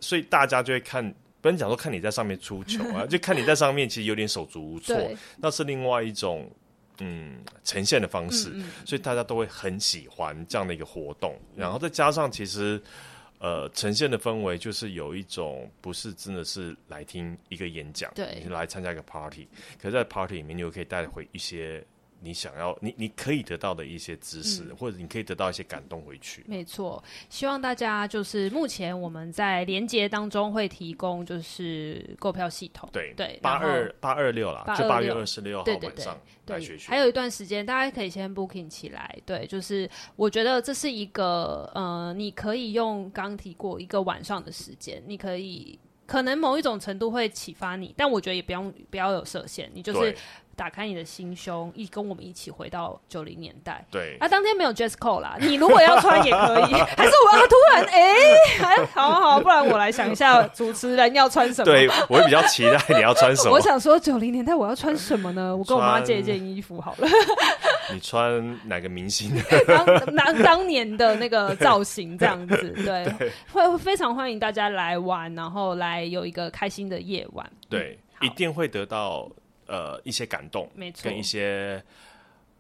所以大家就会看，不能讲说看你在上面出糗啊，*laughs* 就看你在上面其实有点手足无措，那是另外一种嗯呈现的方式，嗯嗯，所以大家都会很喜欢这样的一个活动，然后再加上其实。呃，呈现的氛围就是有一种不是真的是来听一个演讲，对，你来参加一个 party，可是在 party 里面，你又可以带回一些。你想要你你可以得到的一些知识，嗯，或者你可以得到一些感动回去。没错，希望大家就是目前我们在连接当中会提供就是购票系统。对对，八二八二六啦，就八月二十六号晚上对，对，对，还有一段时间，大家可以先 booking 起来。对，就是我觉得这是一个呃，你可以用刚提过一个晚上的时间，你可以可能某一种程度会启发你，但我觉得也不用不要有设限，你就是。打开你的心胸，一跟我们一起回到九零年代。对，啊，当天没有 dress code 啦，*laughs* 你如果要穿也可以，*laughs* 还是我要突然哎，好好，不然我来想一下主持人要穿什么。对，我会比较期待你要穿什么。*laughs* 我想说九零年代我要穿什么呢？我跟我妈借一件衣服好了。你穿哪个明星？当当当年的那个造型这样子，对，对会非常欢迎大家来玩，然后来有一个开心的夜晚。对，嗯、一定会得到。呃，一些感动，没错，跟一些。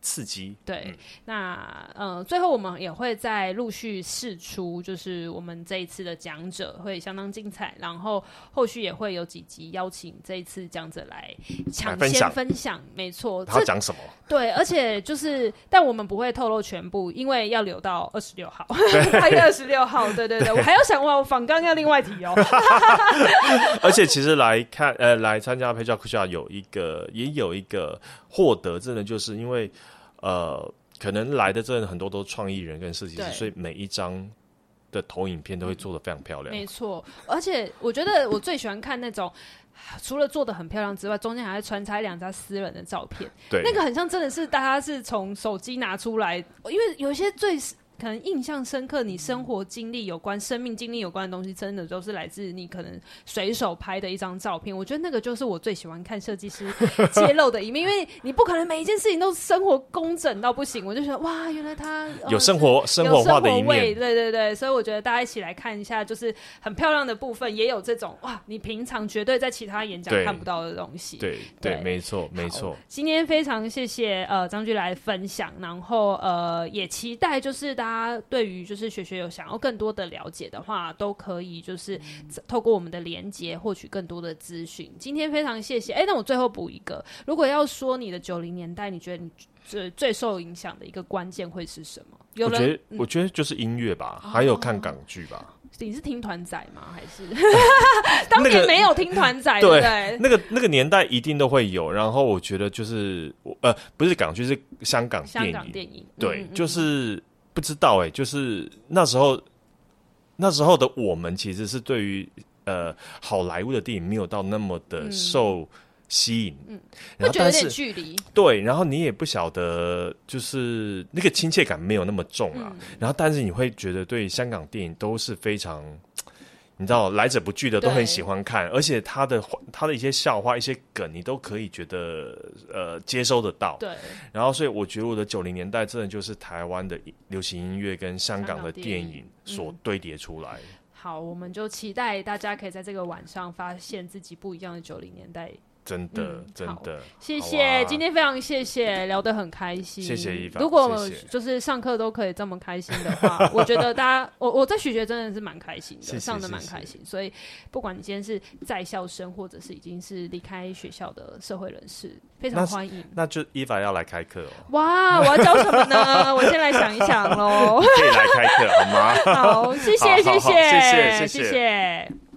刺激对，嗯、那呃，最后我们也会再陆续试出，就是我们这一次的讲者会相当精彩，然后后续也会有几集邀请这一次讲者来抢先分享，没错。他讲什么？对，而且就是，但我们不会透露全部，因为要留到二十六号，*laughs* 八月二十六号。对对对，我还要想我访纲要另外提哦。*laughs* 而且其实来看呃，来参加陪教课下有一个也有一个获得，真的就是因为。呃，可能来的这人很多都是创意人跟设计师，所以每一张的投影片都会做的非常漂亮。没错，而且我觉得我最喜欢看那种除了做的很漂亮之外，中间还会穿插两张私人的照片。对，那个很像真的是大家是从手机拿出来，因为有一些最。可能印象深刻，你生活经历有关、生命经历有关的东西，真的都是来自你可能随手拍的一张照片。我觉得那个就是我最喜欢看设计师揭露的一面，因为你不可能每一件事情都生活工整到不行。我就觉得哇，原来他有生活、呃、*laughs* 生活化的一面，对对对。所以我觉得大家一起来看一下，就是很漂亮的部分，也有这种哇，你平常绝对在其他演讲看不到的东西。对对，对，没错没错。今天非常谢谢呃张駒来分享，然后呃也期待就是大家。他对于就是学学有想要更多的了解的话，都可以就是透过我们的连接获取更多的资讯。今天非常谢谢。哎，那我最后补一个，如果要说你的九零年代，你觉得你最最受影响的一个关键会是什么？有人我觉得、嗯、我觉得就是音乐吧，还有看港剧吧。哦、你是听团仔吗？还是 *laughs* 当年没有听团仔？对不对？那个那个年代一定都会有。然后我觉得就是呃，不是港剧，是香港电影。香港电影对，嗯嗯就是。不知道哎、欸，就是那时候，那时候的我们其实是对于呃好莱坞的电影没有到那么的受吸引，嗯，然后但是对，然后你也不晓得，就是那个亲切感没有那么重啊，嗯、然后但是你会觉得对香港电影都是非常。你知道来者不拒的都很喜欢看，而且他的他的一些笑话、一些梗，你都可以觉得呃接收得到。对。然后，所以我觉得我的九零年代真的就是台湾的流行音乐跟香港的电影所堆叠出来。嗯。好，我们就期待大家可以在这个晚上发现自己不一样的九零年代。真的，嗯、真的，谢谢，今天非常谢谢，聊得很开心。谢谢一凡。如果就是上课都可以这么开心的话，*laughs* 我觉得大家，我我在学学真的是蛮开心的，谢谢上的蛮开心。所以，不管你今天是在校生，或者是已经是离开学校的社会人士，非常欢迎。那，那就伊凡要来开课哦。哇，我要教什么呢？*laughs* 我先来想一想喽。可以来开课好吗？*laughs* 好，谢谢，谢谢，谢谢，谢谢。